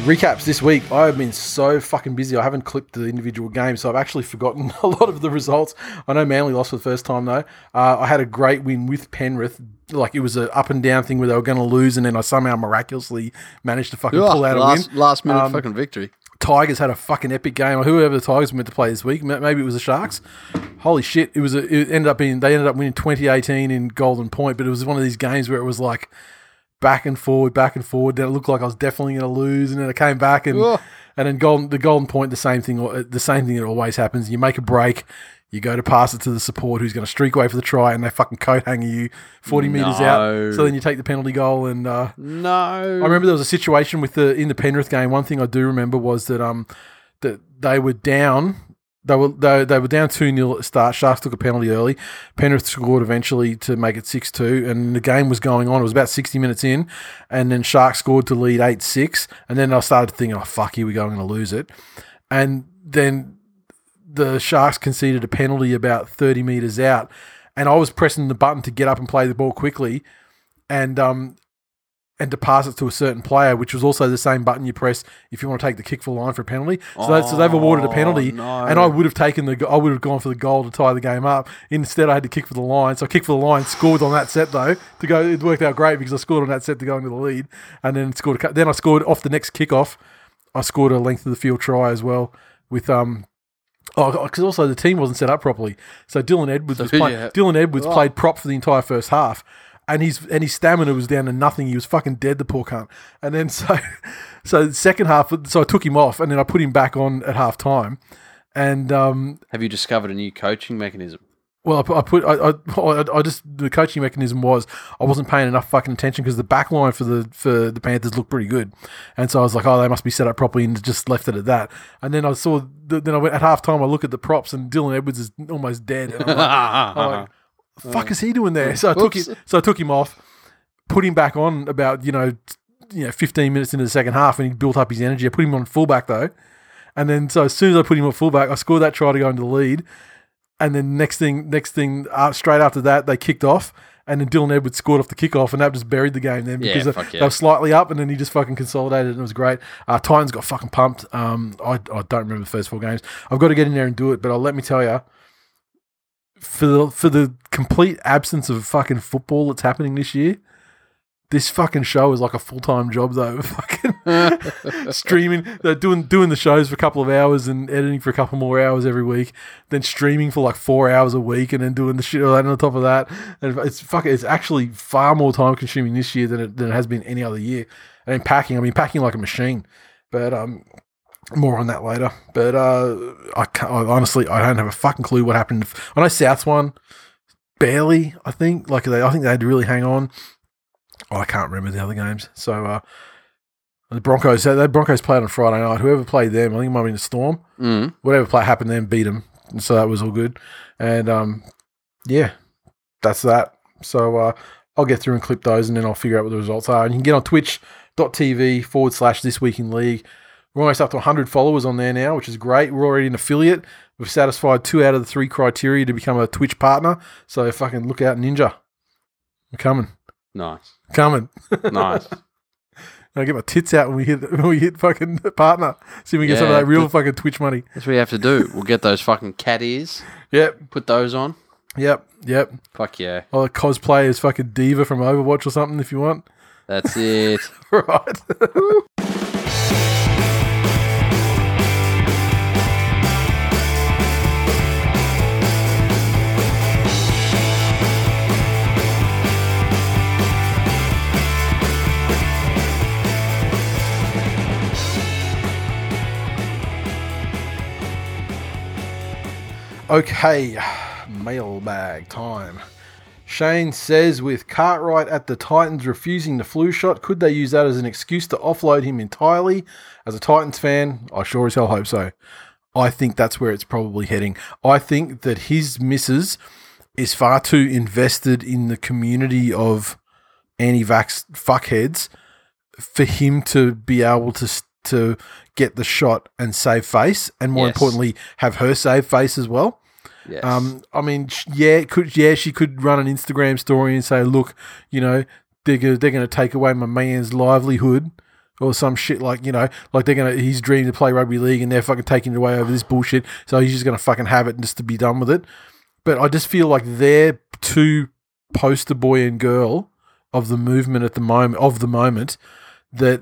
Recaps this week. I have been so fucking busy. I haven't clipped the individual games, so I've actually forgotten *laughs* a lot of the results. I know Manly lost for the first time though. Uh, I had a great win with Penrith. Like it was an up and down thing where they were going to lose, and then I somehow miraculously managed to fucking pull out a win. last, last minute Um, fucking victory. Tigers had a fucking epic game. Whoever the Tigers were meant to play this week, maybe it was the Sharks. Holy shit! It was. A, it ended up being they ended up winning 2018 in Golden Point, but it was one of these games where it was like back and forward, back and forward. Then it looked like I was definitely going to lose, and then I came back and and then Golden the Golden Point, the same thing. The same thing that always happens. You make a break. You go to pass it to the support who's going to streak away for the try, and they fucking coat hanger you 40 meters out. So then you take the penalty goal, and uh, No. I remember there was a situation with the in the Penrith game. One thing I do remember was that um that they were down. They were they, they were down two 0 at the start. Sharks took a penalty early. Penrith scored eventually to make it six two, and the game was going on. It was about sixty minutes in, and then Sharks scored to lead eight six, and then I started thinking, oh fuck, here we go, I'm going to lose it, and then the Sharks conceded a penalty about thirty meters out, and I was pressing the button to get up and play the ball quickly, and um and to pass it to a certain player, which was also the same button you press if you want to take the kick for the line for a penalty. So, that, so they've awarded a penalty, Oh, no. and I would have taken the I would have gone for the goal to tie the game up. Instead, I had to kick for the line. So I kicked for the line, scored on that set though to go. It worked out great because I scored on that set to go into the lead, and then scored. A, then I scored off the next kickoff. I scored a length of the field try as well with um. Oh, because also the team wasn't set up properly. So Dylan Edwards was playing. Dylan Edwards Oh. played prop for the entire first half, and his and his stamina was down to nothing. He was fucking dead, the poor cunt. And then *laughs* so, so the second half, so I took him off, and then I put him back on at half time, and um, Have you discovered a new coaching mechanism? well, I put, I put I, I, I just the coaching mechanism was I wasn't paying enough fucking attention because the back line for the for the Panthers looked pretty good, and so I was like, oh, they must be set up properly, and just left it at that. And then I saw, the, then I went at half time. I look at the props, and Dylan Edwards is almost dead. And I'm like, *laughs* I'm like, fuck is he doing there? So I took him, so I took him off, put him back on about you know, t- you know, fifteen minutes into the second half, and he built up his energy. I put him on fullback though, and then so as soon as I put him on fullback, I scored that try to go into the lead, and then next thing, next thing, uh, straight after that, they kicked off. And then Dylan Edwards scored off the kickoff, and that just buried the game then Yeah, because they, yeah. they were slightly up, and then he just fucking consolidated, and it was great. Uh, Titans got fucking pumped. Um, I, I don't remember the first four games. I've got to get in there and do it, but I'll let me tell you, for the for the complete absence of fucking football that's happening this year, this fucking show is like a full time job though. *laughs* Fucking *laughs* streaming, they're doing doing the shows for a couple of hours and editing for a couple more hours every week, then streaming for like four hours a week, and then doing the shit and on top of that, and it's fucking it's actually far more time consuming this year than it, than it has been any other year. And packing, I mean packing like a machine, but um. More on that later, but uh, I, can't, I honestly I don't have a fucking clue what happened. I know South won, barely. I think like they I think they had to really hang on. Oh, I can't remember the other games. So uh, the Broncos, the Broncos played on Friday night. Whoever played them, I think it might have been the Storm. Mm. Whatever play happened, then beat them. And so that was all good. And um, yeah, that's that. So uh, I'll get through and clip those, and then I'll figure out what the results are. And you can get on Twitch.tv forward slash This Week in League. We're almost up to 100 followers on there now, which is great. We're already an affiliate. We've satisfied two out of the three criteria to become a Twitch partner. So fucking look out, Ninja. We're coming. Nice. Coming. Nice. *laughs* I get my tits out when we hit when we hit fucking partner. See if we get some of that real the- fucking Twitch money. That's what you have to do. We'll get those fucking cat ears, Yep, put those on. yep, yep. Fuck yeah. I'll cosplay as fucking D.Va from Overwatch or something if you want. That's it. *laughs* right. Okay, mailbag time. Shane says with Cartwright at the Titans refusing the flu shot, could they use that as an excuse to offload him entirely? As a Titans fan, I sure as hell hope so. I think that's where it's probably heading. I think that his missus is far too invested in the community of anti-vax fuckheads for him to be able to to get the shot and save face, and more Yes. importantly, have her save face as well. Yes. Um, I mean, yeah, could yeah, she could run an Instagram story and say, "Look, you know, they're gonna, they're going to take away my man's livelihood." Or some shit like you know, like they're gonna his dream to play rugby league and they're fucking taking it away over this bullshit. So he's just gonna fucking have it and just to be done with it. But I just feel like they're too poster boy and girl of the movement at the moment of the moment that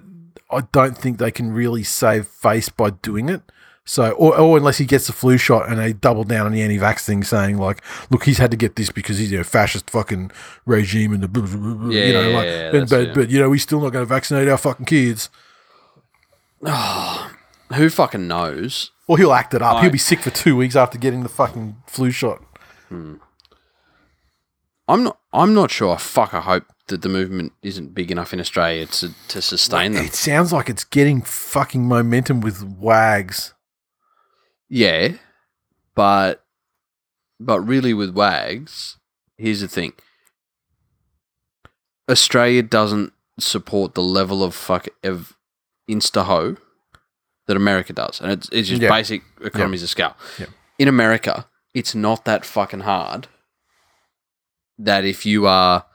I don't think they can really save face by doing it. So, or, or unless he gets the flu shot and they double down on the anti-vax thing, saying like, "Look, he's had to get this because he's a fascist fucking regime and the blah, blah, blah, blah," you know, Yeah, like, yeah, but, but, yeah. but you know, we're still not going to vaccinate our fucking kids." *sighs* Who fucking knows? Or he'll act it up. I- He'll be sick for two weeks after getting the fucking flu shot. Hmm. I'm not. I'm not sure. Fuck. I hope that the movement isn't big enough in Australia to to sustain them. It sounds like it's getting fucking momentum with wags. Yeah, But but really with Wags, here's the thing. Australia doesn't support the level of fuck of insta ho that America does. And it's it's just Yeah. basic economies of scale. Yeah. In America, it's not that fucking hard that if you are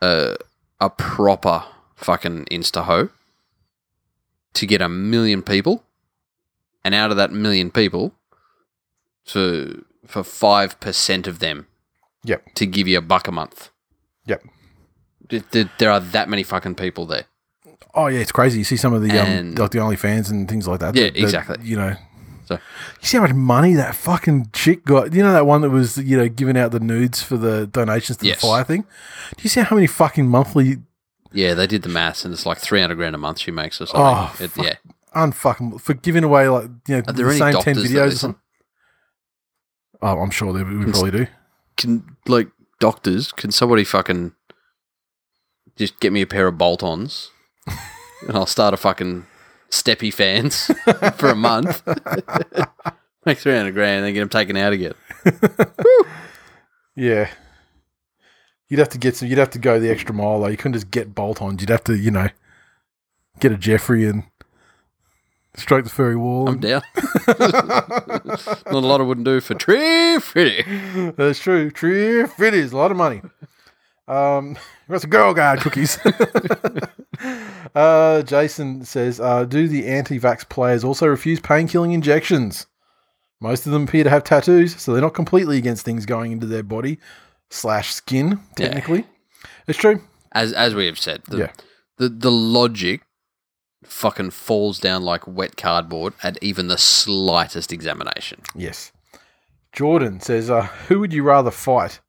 a a proper fucking insta ho to get a million people and out of that million people for for five percent of them Yep. to give you a buck a month. Yep. Th- th- There are that many fucking people there. Oh yeah, it's crazy. You see some of the um, And- like the OnlyFans and things like that. Yeah, that, exactly. You know, So- you see how much money that fucking chick got. You know that one that was you know giving out the nudes for the donations to Yes. the fire thing. Do you see how many fucking monthly Yeah, they did the maths, and it's like three hundred grand a month she makes or something. Oh, It- fuck. yeah, unfucking for giving away like you know the same ten doctors videos? Or something? Oh, I'm sure they we probably do. Can like doctors? Can somebody fucking just get me a pair of bolt-ons, *laughs* and I'll start a fucking steppy fans *laughs* for a month. *laughs* Make three hundred grand, and then get them taken out again. *laughs* Yeah. You'd have to get some. You'd have to go the extra mile though. You couldn't just get bolt-ons. You'd have to, you know, get a Jeffrey and stroke the furry wall. I'm and- down. Not a lot I wouldn't do for Tree Fritty. That's true. Tree is a lot of money. Um, that's a girl guide cookies. Uh, Jason says, uh, "Do the anti-vax players also refuse pain-killing injections? Most of them appear to have tattoos, so they're not completely against things going into their body slash skin. Yeah. Technically, it's true. As as we have said, the, Yeah. the the logic fucking falls down like wet cardboard at even the slightest examination. Yes. Jordan says, uh, "Who would you rather fight?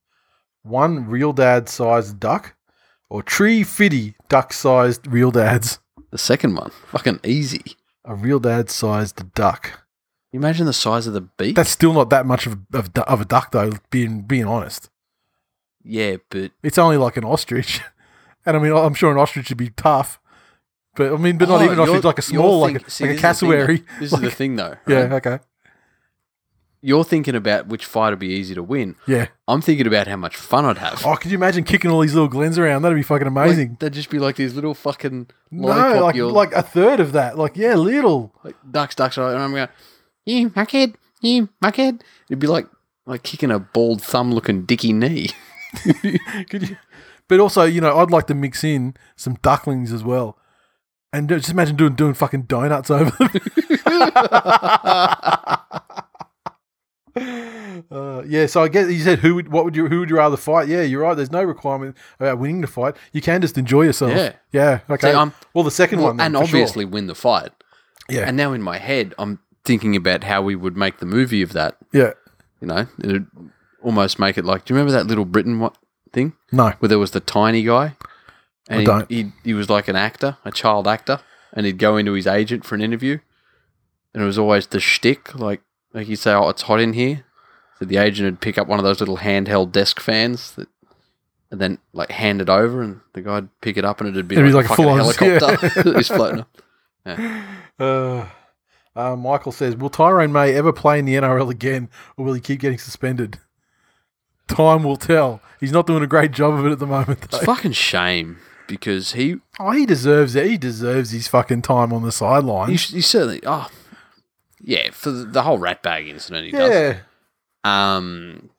One real dad-sized duck, or tree fitty duck-sized real dads? The second one, fucking easy. A real dad-sized duck." You imagine the size of the beak. That's still not that much of, of, of a duck, though. Being being honest, yeah, but it's only like an ostrich, *laughs* and I mean, I'm sure an ostrich would be tough, but I mean, but not Oh, even an ostrich, like a small, like a, see, like a this is the thing, cassowary. though. This is the thing, though. *laughs* Yeah, okay, You're thinking about which fight would be easy to win. yeah. I'm thinking about how much fun I'd have. Oh, could you imagine kicking all these little glens around? That'd be fucking Like, amazing. they'd just be like these little fucking no, like you're- like a third of that. Like yeah, little. like ducks, ducks, and I'm going, you muckhead, you muckhead. It'd be like like kicking a bald thumb looking dicky knee. *laughs* Could you? But also, you know, I'd like to mix in some ducklings as well, and just imagine doing doing fucking donuts over them. *laughs* *laughs* Uh, yeah, so I guess you said who would what would you who would you rather fight? Yeah, you're right. There's no requirement about winning the fight. You can just enjoy yourself. Yeah. yeah. Okay. See, I'm- well, the second one, then, and for sure. obviously win the fight. yeah, And now in my head, I'm thinking about how we would make the movie of that. yeah. You know, it'd almost make it like. Do you remember that little Britain what thing No, where there was the tiny guy? And I he, don't. He, he was like an actor, a child actor, and he'd go into his agent for an interview, and it was always the shtick, like like he'd say, "Oh, it's hot in here." So the agent would pick up one of those little handheld desk fans that, and then like hand it over, and the guy'd pick it up, and it'd be It'd like, be a like a *laughs* helicopter was *laughs* floating up. *laughs* Uh, uh, Michael says, "Will Tyrone May ever play in the NRL again, or will he keep getting suspended?" Time will tell. He's not doing a great job of it at the moment. It's Though. fucking shame because he Oh, he deserves it. He deserves his fucking time on the he, sidelines. he certainly oh yeah for the, whole rat bag incident he does. Yeah. Um,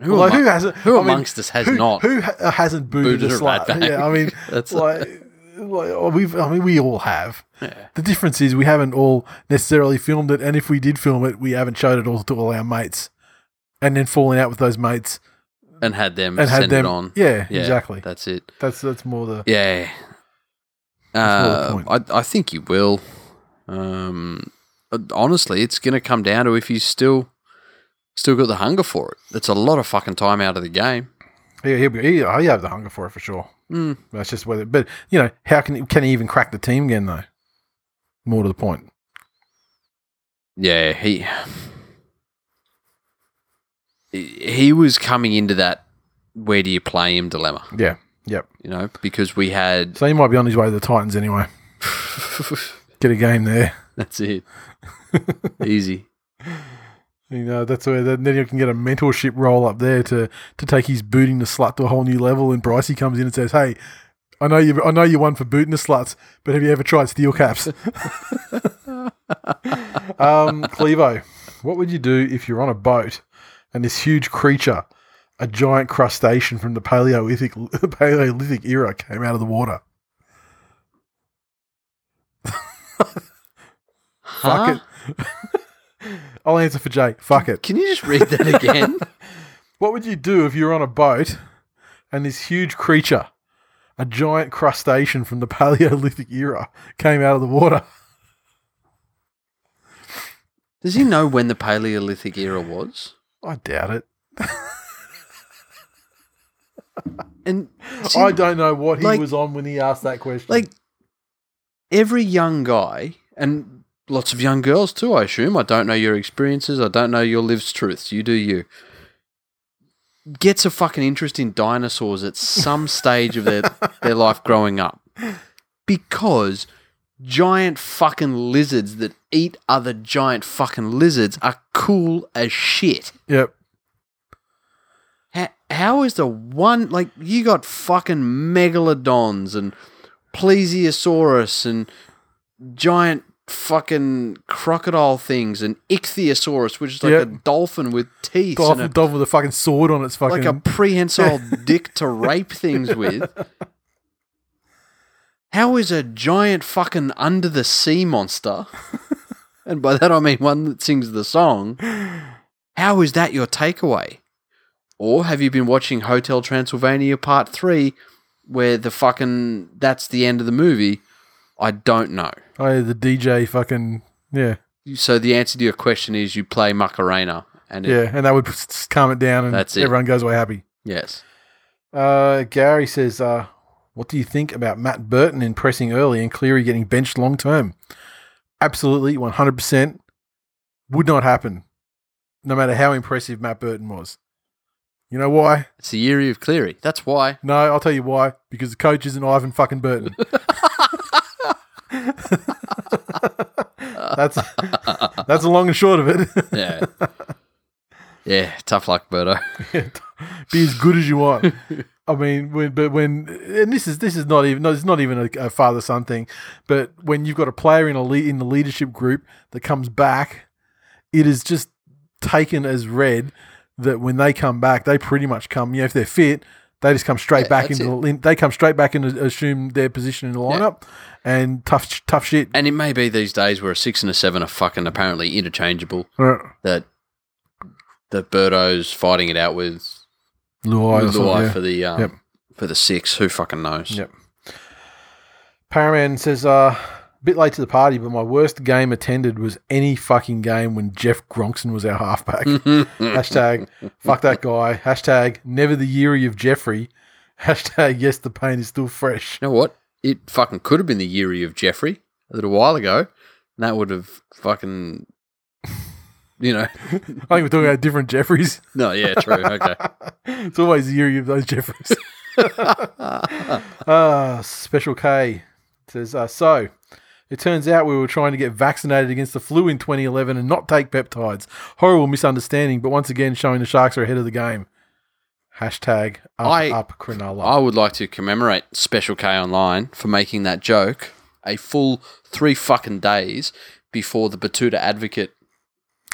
who, Well, like, amo- who hasn't? who I mean, amongst us has who, not? Who ha- hasn't booted, booted a a slut? rat bag? Yeah, I mean, *laughs* That's like, like oh, we've. I mean, we all have. Yeah. The difference is we haven't all necessarily filmed it, and if we did film it, we haven't showed it all to all our mates, and then falling out with those mates and had them and send had them. it on. Yeah, Yeah, exactly. That's it. That's that's more the. Yeah. That's more the Uh, I I think you will. Um, uh, honestly, it's going to come down to if he's still still got the hunger for it. It's a lot of fucking time out of the game. Yeah, he'll be. He, he have the hunger for it for sure. Mm. That's just whether. But you know, how can can he even crack the team again though? More to the point. Yeah, he he was coming into that where do you play him dilemma, Yeah. Yep. you know, because we had So he might be on his way to the Titans anyway. *laughs* Get a game there. That's it. *laughs* Easy. You know, that's where then you can get a mentorship role up there to to take his booting the slut to a whole new level. And Brycey comes in and says, "Hey, I know you, I know you won for booting the sluts, but have you ever tried steel caps?" *laughs* um, Clevo, what would you do if you're on a boat and this huge creature, a giant crustacean from the Paleolithic *laughs* Paleolithic era, came out of the water? Huh? Fuck it. *laughs* I'll answer for Jake. Fuck it. Can you just read that again? *laughs* What would you do if you were on a boat and this huge creature, a giant crustacean from the Paleolithic era, came out of the water? Does he know when the Paleolithic era was? I doubt it. And *laughs* see, I don't know what he like- was on when he asked that question. like every young guy and lots of young girls too, I assume. I don't know your experiences. I don't know your lived truths. You do you. Gets a fucking interest in dinosaurs at some *laughs* stage of their, their life growing up. Because giant fucking lizards that eat other giant fucking lizards are cool as shit. yep. How, how is the one like you got fucking megalodons and plesiosaurus and giant fucking crocodile things and ichthyosaurus, which is like Yeah. a dolphin with teeth Dolphin, and dolphin with a fucking sword on its fucking. like a prehensile *laughs* dick to rape things with. How is a giant fucking under the sea monster, and by that I mean one that sings the song, how is that your takeaway? Or have you been watching Hotel Transylvania Part 3 where the fucking that's the end of the movie? I don't know. Oh, yeah, the DJ fucking. Yeah. So the answer to your question is you play Macarena and it, Yeah. And that would s- calm it down and That's it. everyone goes away happy. yes. Uh, Gary says, uh, "What do you think about Matt Burton impressing early and Cleary getting benched long term?" Absolutely, one hundred percent would not happen, no matter how impressive Matt Burton was. You know why? It's the Eerie of Cleary. That's why. No, I'll tell you why. Because the coach isn't Ivan fucking Burton. *laughs* that's that's the long and short of it. Yeah. yeah, tough luck, Berto. *laughs* Be as good as you want. I mean, when, but when and this is this is not even no, it's not even a, a father son thing, but when you've got a player in a lead, in the leadership group that comes back, it is just taken as read that when they come back, they pretty much come. You know, if they're fit, they just come straight Yeah, back into the, in, they come straight back and assume their position in the lineup, and tough tough shit. And it may be these days where a six and a seven are fucking apparently interchangeable. That that Birdo's fighting it out with Luai Luai yeah. for the um, Yep. for the six. Who fucking knows? Yep. Paraman says, uh, a bit late to the party, but my worst game attended was any fucking game when Jeff Gronkson was our halfback. *laughs* Hashtag fuck that guy. Hashtag never the Yeary of Jeffrey. Hashtag yes, the pain is still fresh. You know what? It fucking could have been the Yuri of Jeffrey a little while ago. And that would have fucking, you know. *laughs* I think we're talking about different Jeffreys. No, yeah, true. Okay. *laughs* it's always the Yeary of those Jeffreys. *laughs* Ah, Special K says, uh, so it turns out we were trying to get vaccinated against the flu in 2011 and not take peptides. Horrible misunderstanding, but once again showing the Sharks are ahead of the game. Hashtag up, I- up Cronulla. I would like to commemorate Special K Online for making that joke a full three fucking days before the Betoota Advocate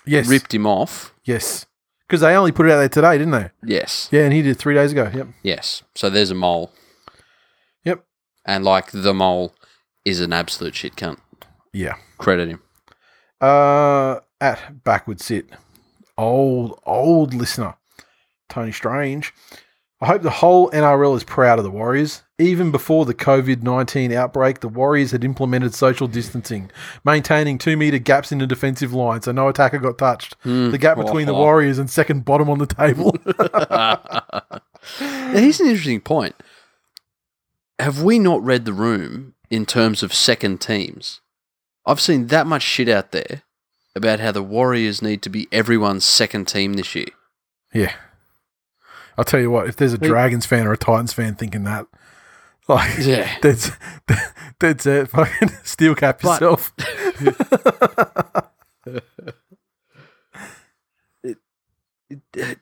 yes. ripped him off. Yes. Because they only put it out there today, didn't they? Yes. Yeah, and he did three days ago. Yep. Yes. So there's a mole. Yep. And like the mole is an absolute shit cunt. Yeah. Credit him. Uh, at backward sit, old old listener, Tony Strange. I hope the whole NRL is proud of the Warriors. Even before the COVID nineteen outbreak, the Warriors had implemented social distancing, maintaining two meter gaps in the defensive line, so no attacker got touched. Hmm. The gap oh, between the oh. Warriors and second bottom on the table. *laughs* *laughs* Now, here's an interesting point. Have we not read the room in terms of second teams? I've seen that much shit out there about how the Warriors need to be everyone's second team this year. yeah, I'll tell you what. If there's a We- Dragons fan or a Titans fan thinking that, *laughs* like, Yeah. *laughs* that's *laughs* that's it. Fucking steel cap But- yourself.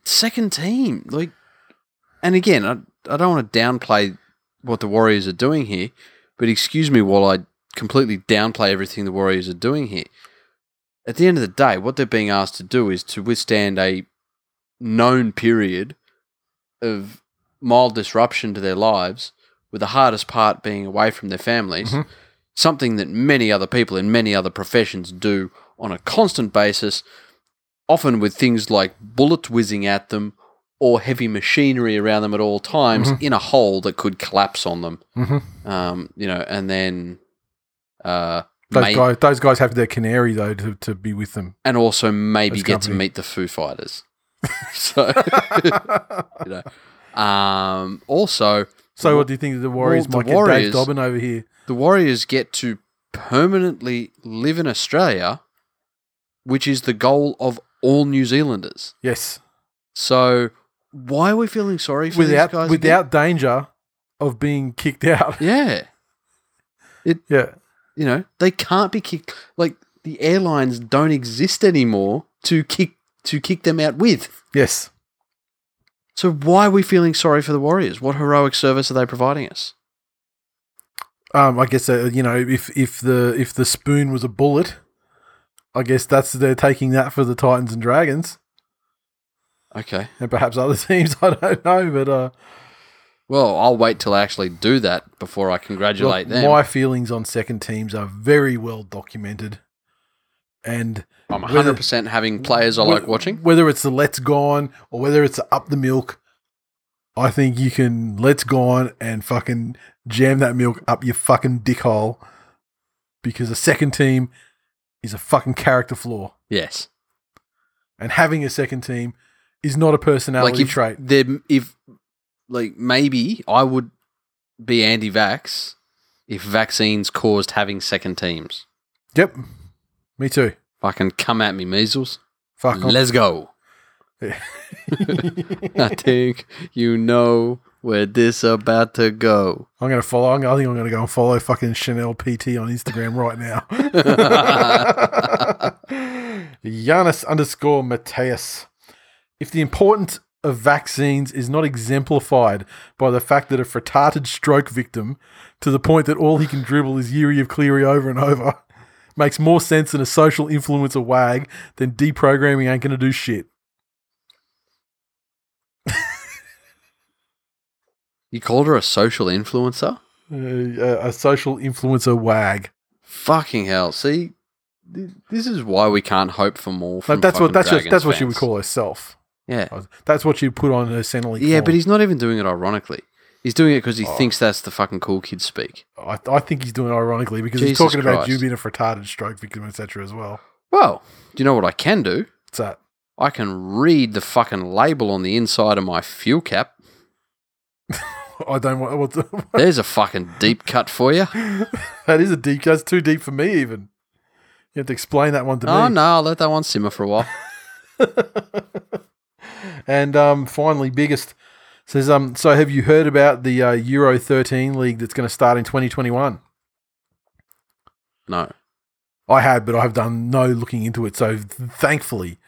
second team. Like, and again, I, I don't want to downplay what the Warriors are doing here, but excuse me while I completely downplay everything the Warriors are doing here. At the end of the day, what they're being asked to do is to withstand a known period of mild disruption to their lives, with the hardest part being away from their families, Mhm. something that many other people in many other professions do on a constant basis, often with things like bullets whizzing at them or heavy machinery around them at all times in a hole that could collapse on them. Mhm. Um, you know, and then uh, Those may- guys, those guys have their canary though to, to be with them. and also maybe Those get to meet the Foo Fighters. *laughs* so, *laughs* you know, um, also so, what do you think of the Warriors Well, might the get Warriors- Dave Dobbin over here? the Warriors get to permanently live in Australia, which is the goal of all New Zealanders. Yes, So, why are we feeling sorry for without these guys? again? without danger of being kicked out. *laughs* yeah, It. yeah, you know, they can't be kicked. Like the airlines don't exist anymore to kick to kick them out with. yes. So why are we feeling sorry for the Warriors? What heroic service are they providing us? Um, I guess uh, you know if if the if the spoon was a bullet, I guess that's they're taking that for the Titans and Dragons Okay. and perhaps other *laughs* teams. I don't know, but uh, Well, I'll wait till I actually do that before I congratulate look, them. my feelings on second teams are very well documented, and I'm 100% having players I like watching. Whether it's the Let's Gone or whether it's Up the Milk, I think you can Let's Gone and fucking jam that milk up your fucking dick hole because a second team is a fucking character flaw. Yes. And having a second team is not a personality Like if trait. they're- if like maybe I would be anti-vax if vaccines caused having second teams. Yep. Me too. Fucking come at me, measles. Fuck. I'm- Let's go. *laughs* *laughs* I think you know where this about to go. I'm going to follow. I think I'm going to go and follow fucking Chanel PT on Instagram right now. *laughs* Giannis underscore Mateus. If the importance of vaccines is not exemplified by the fact that a frittated stroke victim, to the point that all he can dribble is Yuri of Cleary over and over, makes more sense than a social influencer wag, then deprogramming ain't going to do shit. You called her a social influencer? Uh, a, social influencer wag. Fucking hell. See, th- this is why we can't hope for more from that's what that's just, that's what she would call herself. Yeah. That's what she'd put on her Centrelink. Yeah, form. but he's not even doing it ironically. He's doing it because he Oh. thinks that's the fucking cool kid speak. I, I think he's doing it ironically because he's Jesus talking about you being a retarded stroke victim, etc. as well. Well, do you know what I can do? What's that? I can read the fucking label on the inside of my fuel cap. *laughs* I don't want. What the, *laughs* There's a fucking deep cut for you. *laughs* that is a deep. That's too deep for me. Even you have to explain that one to Oh me. Oh no, I'll let that one simmer for a while. And um, finally, biggest says um. So have you heard about the uh, Euro 13 league that's going to start in 2021? No. I had, but I've done no looking into it. So thankfully,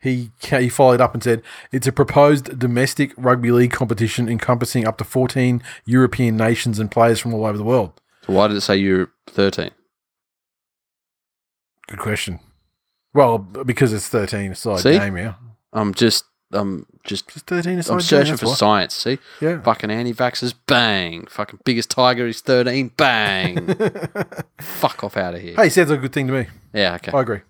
he he followed up and said it's a proposed domestic rugby league competition encompassing up to 14 European nations and players from all over the world. So why did it say you're 13? Good question. Well, because it's 13 a side See? game, yeah. I'm just, I'm just, Just 13 a side I'm searching for why. science. See, Yeah. fucking anti-vaxxers, bang. Fucking biggest tiger is 13, bang. *laughs* Fuck off out of here. hey, sounds like a good thing to me. Yeah, okay. I agree.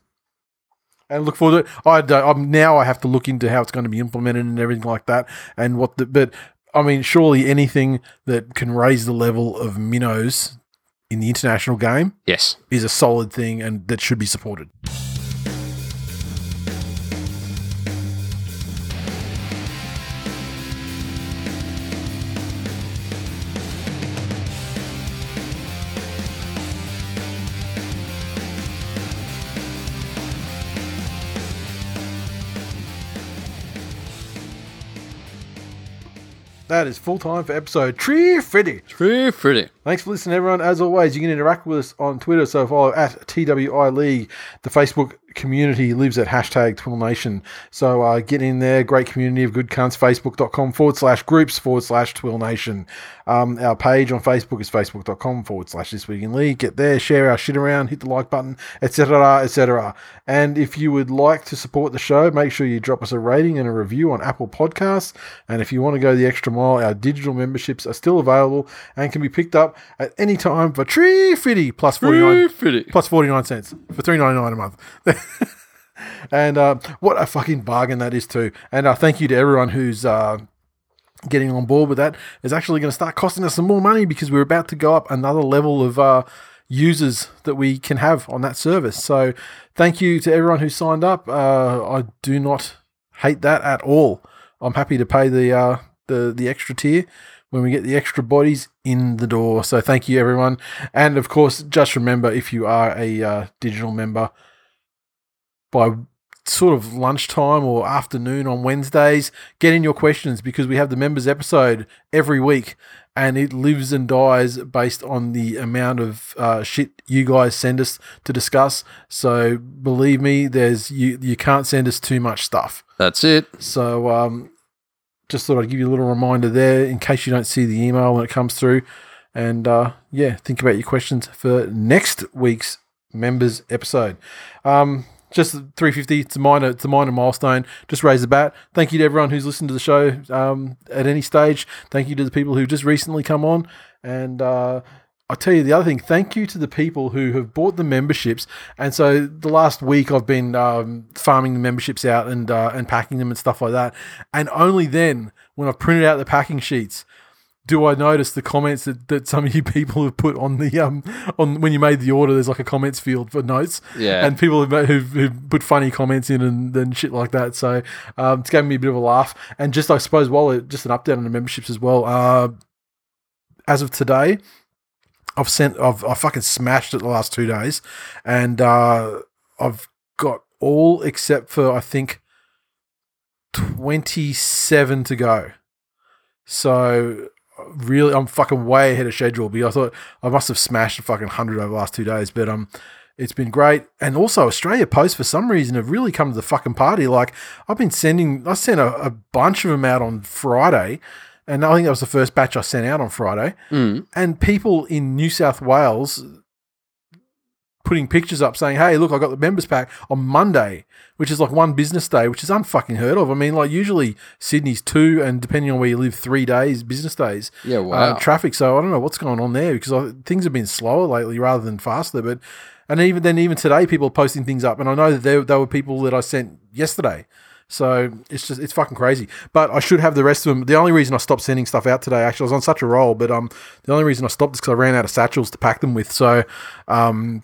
And look forward to it. I don't, I'm now I have to look into how it's going to be implemented and everything like that, and what the. But I mean, surely anything that can raise the level of minnows in the international game Yes. is a solid thing, and that should be supported. That is full time for episode Tree Freddy. Pretty pretty. Thanks for listening, everyone. As always, you can interact with us on Twitter, so follow at TWI League, the Facebook community lives at hashtag Twill Nation. So uh, get in there. Great community of good cunts. Facebook.com forward slash groups forward slash Twill Nation. Um, our page on Facebook is facebook.com forward slash This Week in League. Get there, share our shit around, hit the like button, etc., etc. And if you would like to support the show, make sure you drop us a rating and a review on Apple Podcasts. And if you want to go the extra mile, our digital memberships are still available and can be picked up at any time for tree fifty plus forty nine plus forty nine cents for 3.99 a month. *laughs* *laughs* and uh, what a fucking bargain that is too. And uh, thank you to everyone who's uh, getting on board with that. It's actually going to start costing us some more money because we're about to go up another level of uh, users that we can have on that service. So thank you to everyone who signed up. Uh, I do not hate that at all. I'm happy to pay the uh, the the extra tier when we get the extra bodies in the door. So thank you everyone, and of course, just remember if you are a digital member by sort of lunchtime or afternoon on Wednesdays, get in your questions because we have the members episode every week and it lives and dies based on the amount of uh, shit you guys send us to discuss. So believe me, there's you you can't send us too much stuff. That's it. So um, just thought I'd give you a little reminder there in case you don't see the email when it comes through. And uh, yeah, think about your questions for next week's members episode. Um, just 350. It's a minor. It's a minor milestone. Just raise the bat. Thank you to everyone who's listened to the show um, at any stage. Thank you to the people who just recently come on. And uh, I'll tell you the other thing. Thank you to the people who have bought the memberships. And so the last week I've been um, farming the memberships out and uh, and packing them and stuff like that. And only then, when I've printed out the packing sheets, do I notice the comments that, that some of you people have put on the um on when you made the order? There's like a comments field for notes, Yeah. and people have, who've, who've put funny comments in and, and shit like that. So um, it's giving me a bit of a laugh. And just I suppose while it, just an update on the memberships as well. Uh, as of today, I've sent I've I fucking smashed it the last two days, and uh, I've got all except for I think twenty seven to go. So really, I'm fucking way ahead of schedule. Because I thought I must have smashed a fucking hundred over the last two days, but um. It's been great, and also Australia Post for some reason have really come to the fucking party. Like I've been sending, I sent a, a bunch of them out on Friday, and I think that was the first batch I sent out on Friday Mm. and people in New South Wales putting pictures up saying, "Hey, look, I got the members pack on Monday," which is like one business day, which is unfucking heard of. I mean, like usually Sydney's two, and depending on where you live, three days business days. Yeah. Uh, Wow. traffic. So I don't know what's going on there because I, things have been slower lately rather than faster. But and even then, even today, people are posting things up, and I know that there, there were people that I sent yesterday. So it's just it's fucking crazy. But I should have the rest of them. The only reason I stopped sending stuff out today, actually, I was on such a roll, but um, the only reason I stopped is because I ran out of satchels to pack them with. So um,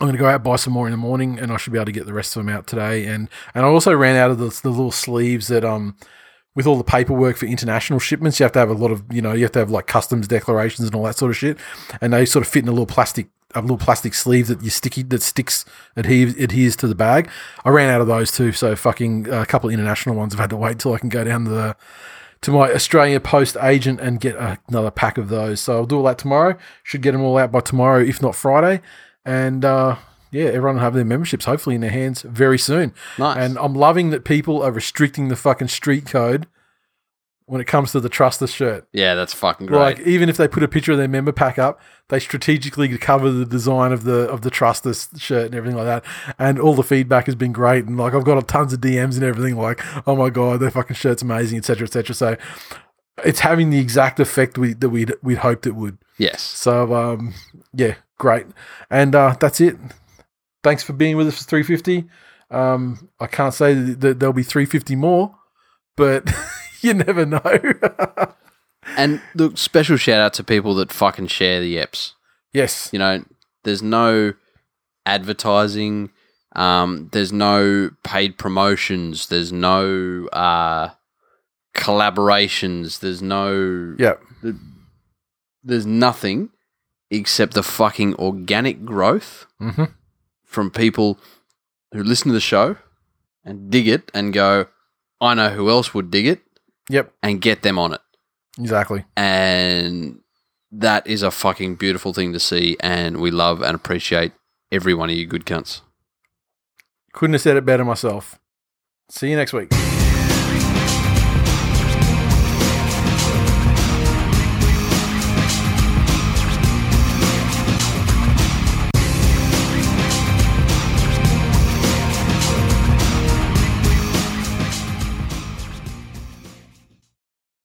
I'm going to go out buy some more in the morning, and I should be able to get the rest of them out today. And and I also ran out of the, the little sleeves that um with all the paperwork for international shipments, you have to have a lot of you know you have to have like customs declarations and all that sort of shit, and they sort of fit in a little plastic a little plastic sleeve that you sticky that sticks adheres adheres to the bag. I ran out of those too, so fucking uh, a couple of international ones. I've had to wait till I can go down the to my Australia Post agent and get another pack of those. So I'll do all that tomorrow. Should get them all out by tomorrow, if not Friday. And uh, yeah, everyone will have their memberships hopefully in their hands very soon. Nice. And I'm loving that people are restricting the fucking street code when it comes to the Trustless shirt. yeah, that's fucking great. Like even if they put a picture of their member pack up, they strategically cover the design of the of the Trustless shirt and everything like that. And all the feedback has been great. And like I've got tons of DMs and everything like, oh my god, their fucking shirt's amazing, etc. etc. So it's having the exact effect we that we'd we'd hoped it would. yes. So um yeah, great. And uh that's it. Thanks for being with us for 350. Um I can't say that there'll be 350 more, but *laughs* you never know. *laughs* And look, special shout out to people that fucking share the apps. yes. You know, there's no advertising. Um, there's no paid promotions. There's no uh, collaborations. There's no. Yeah. There's nothing except the fucking organic growth Mm-hmm. from people who listen to the show and dig it and go, I know who else would dig it Yep. and get them on it. Exactly. And that is a fucking beautiful thing to see. And we love and appreciate every one of you good cunts. Couldn't have said it better myself. See you next week.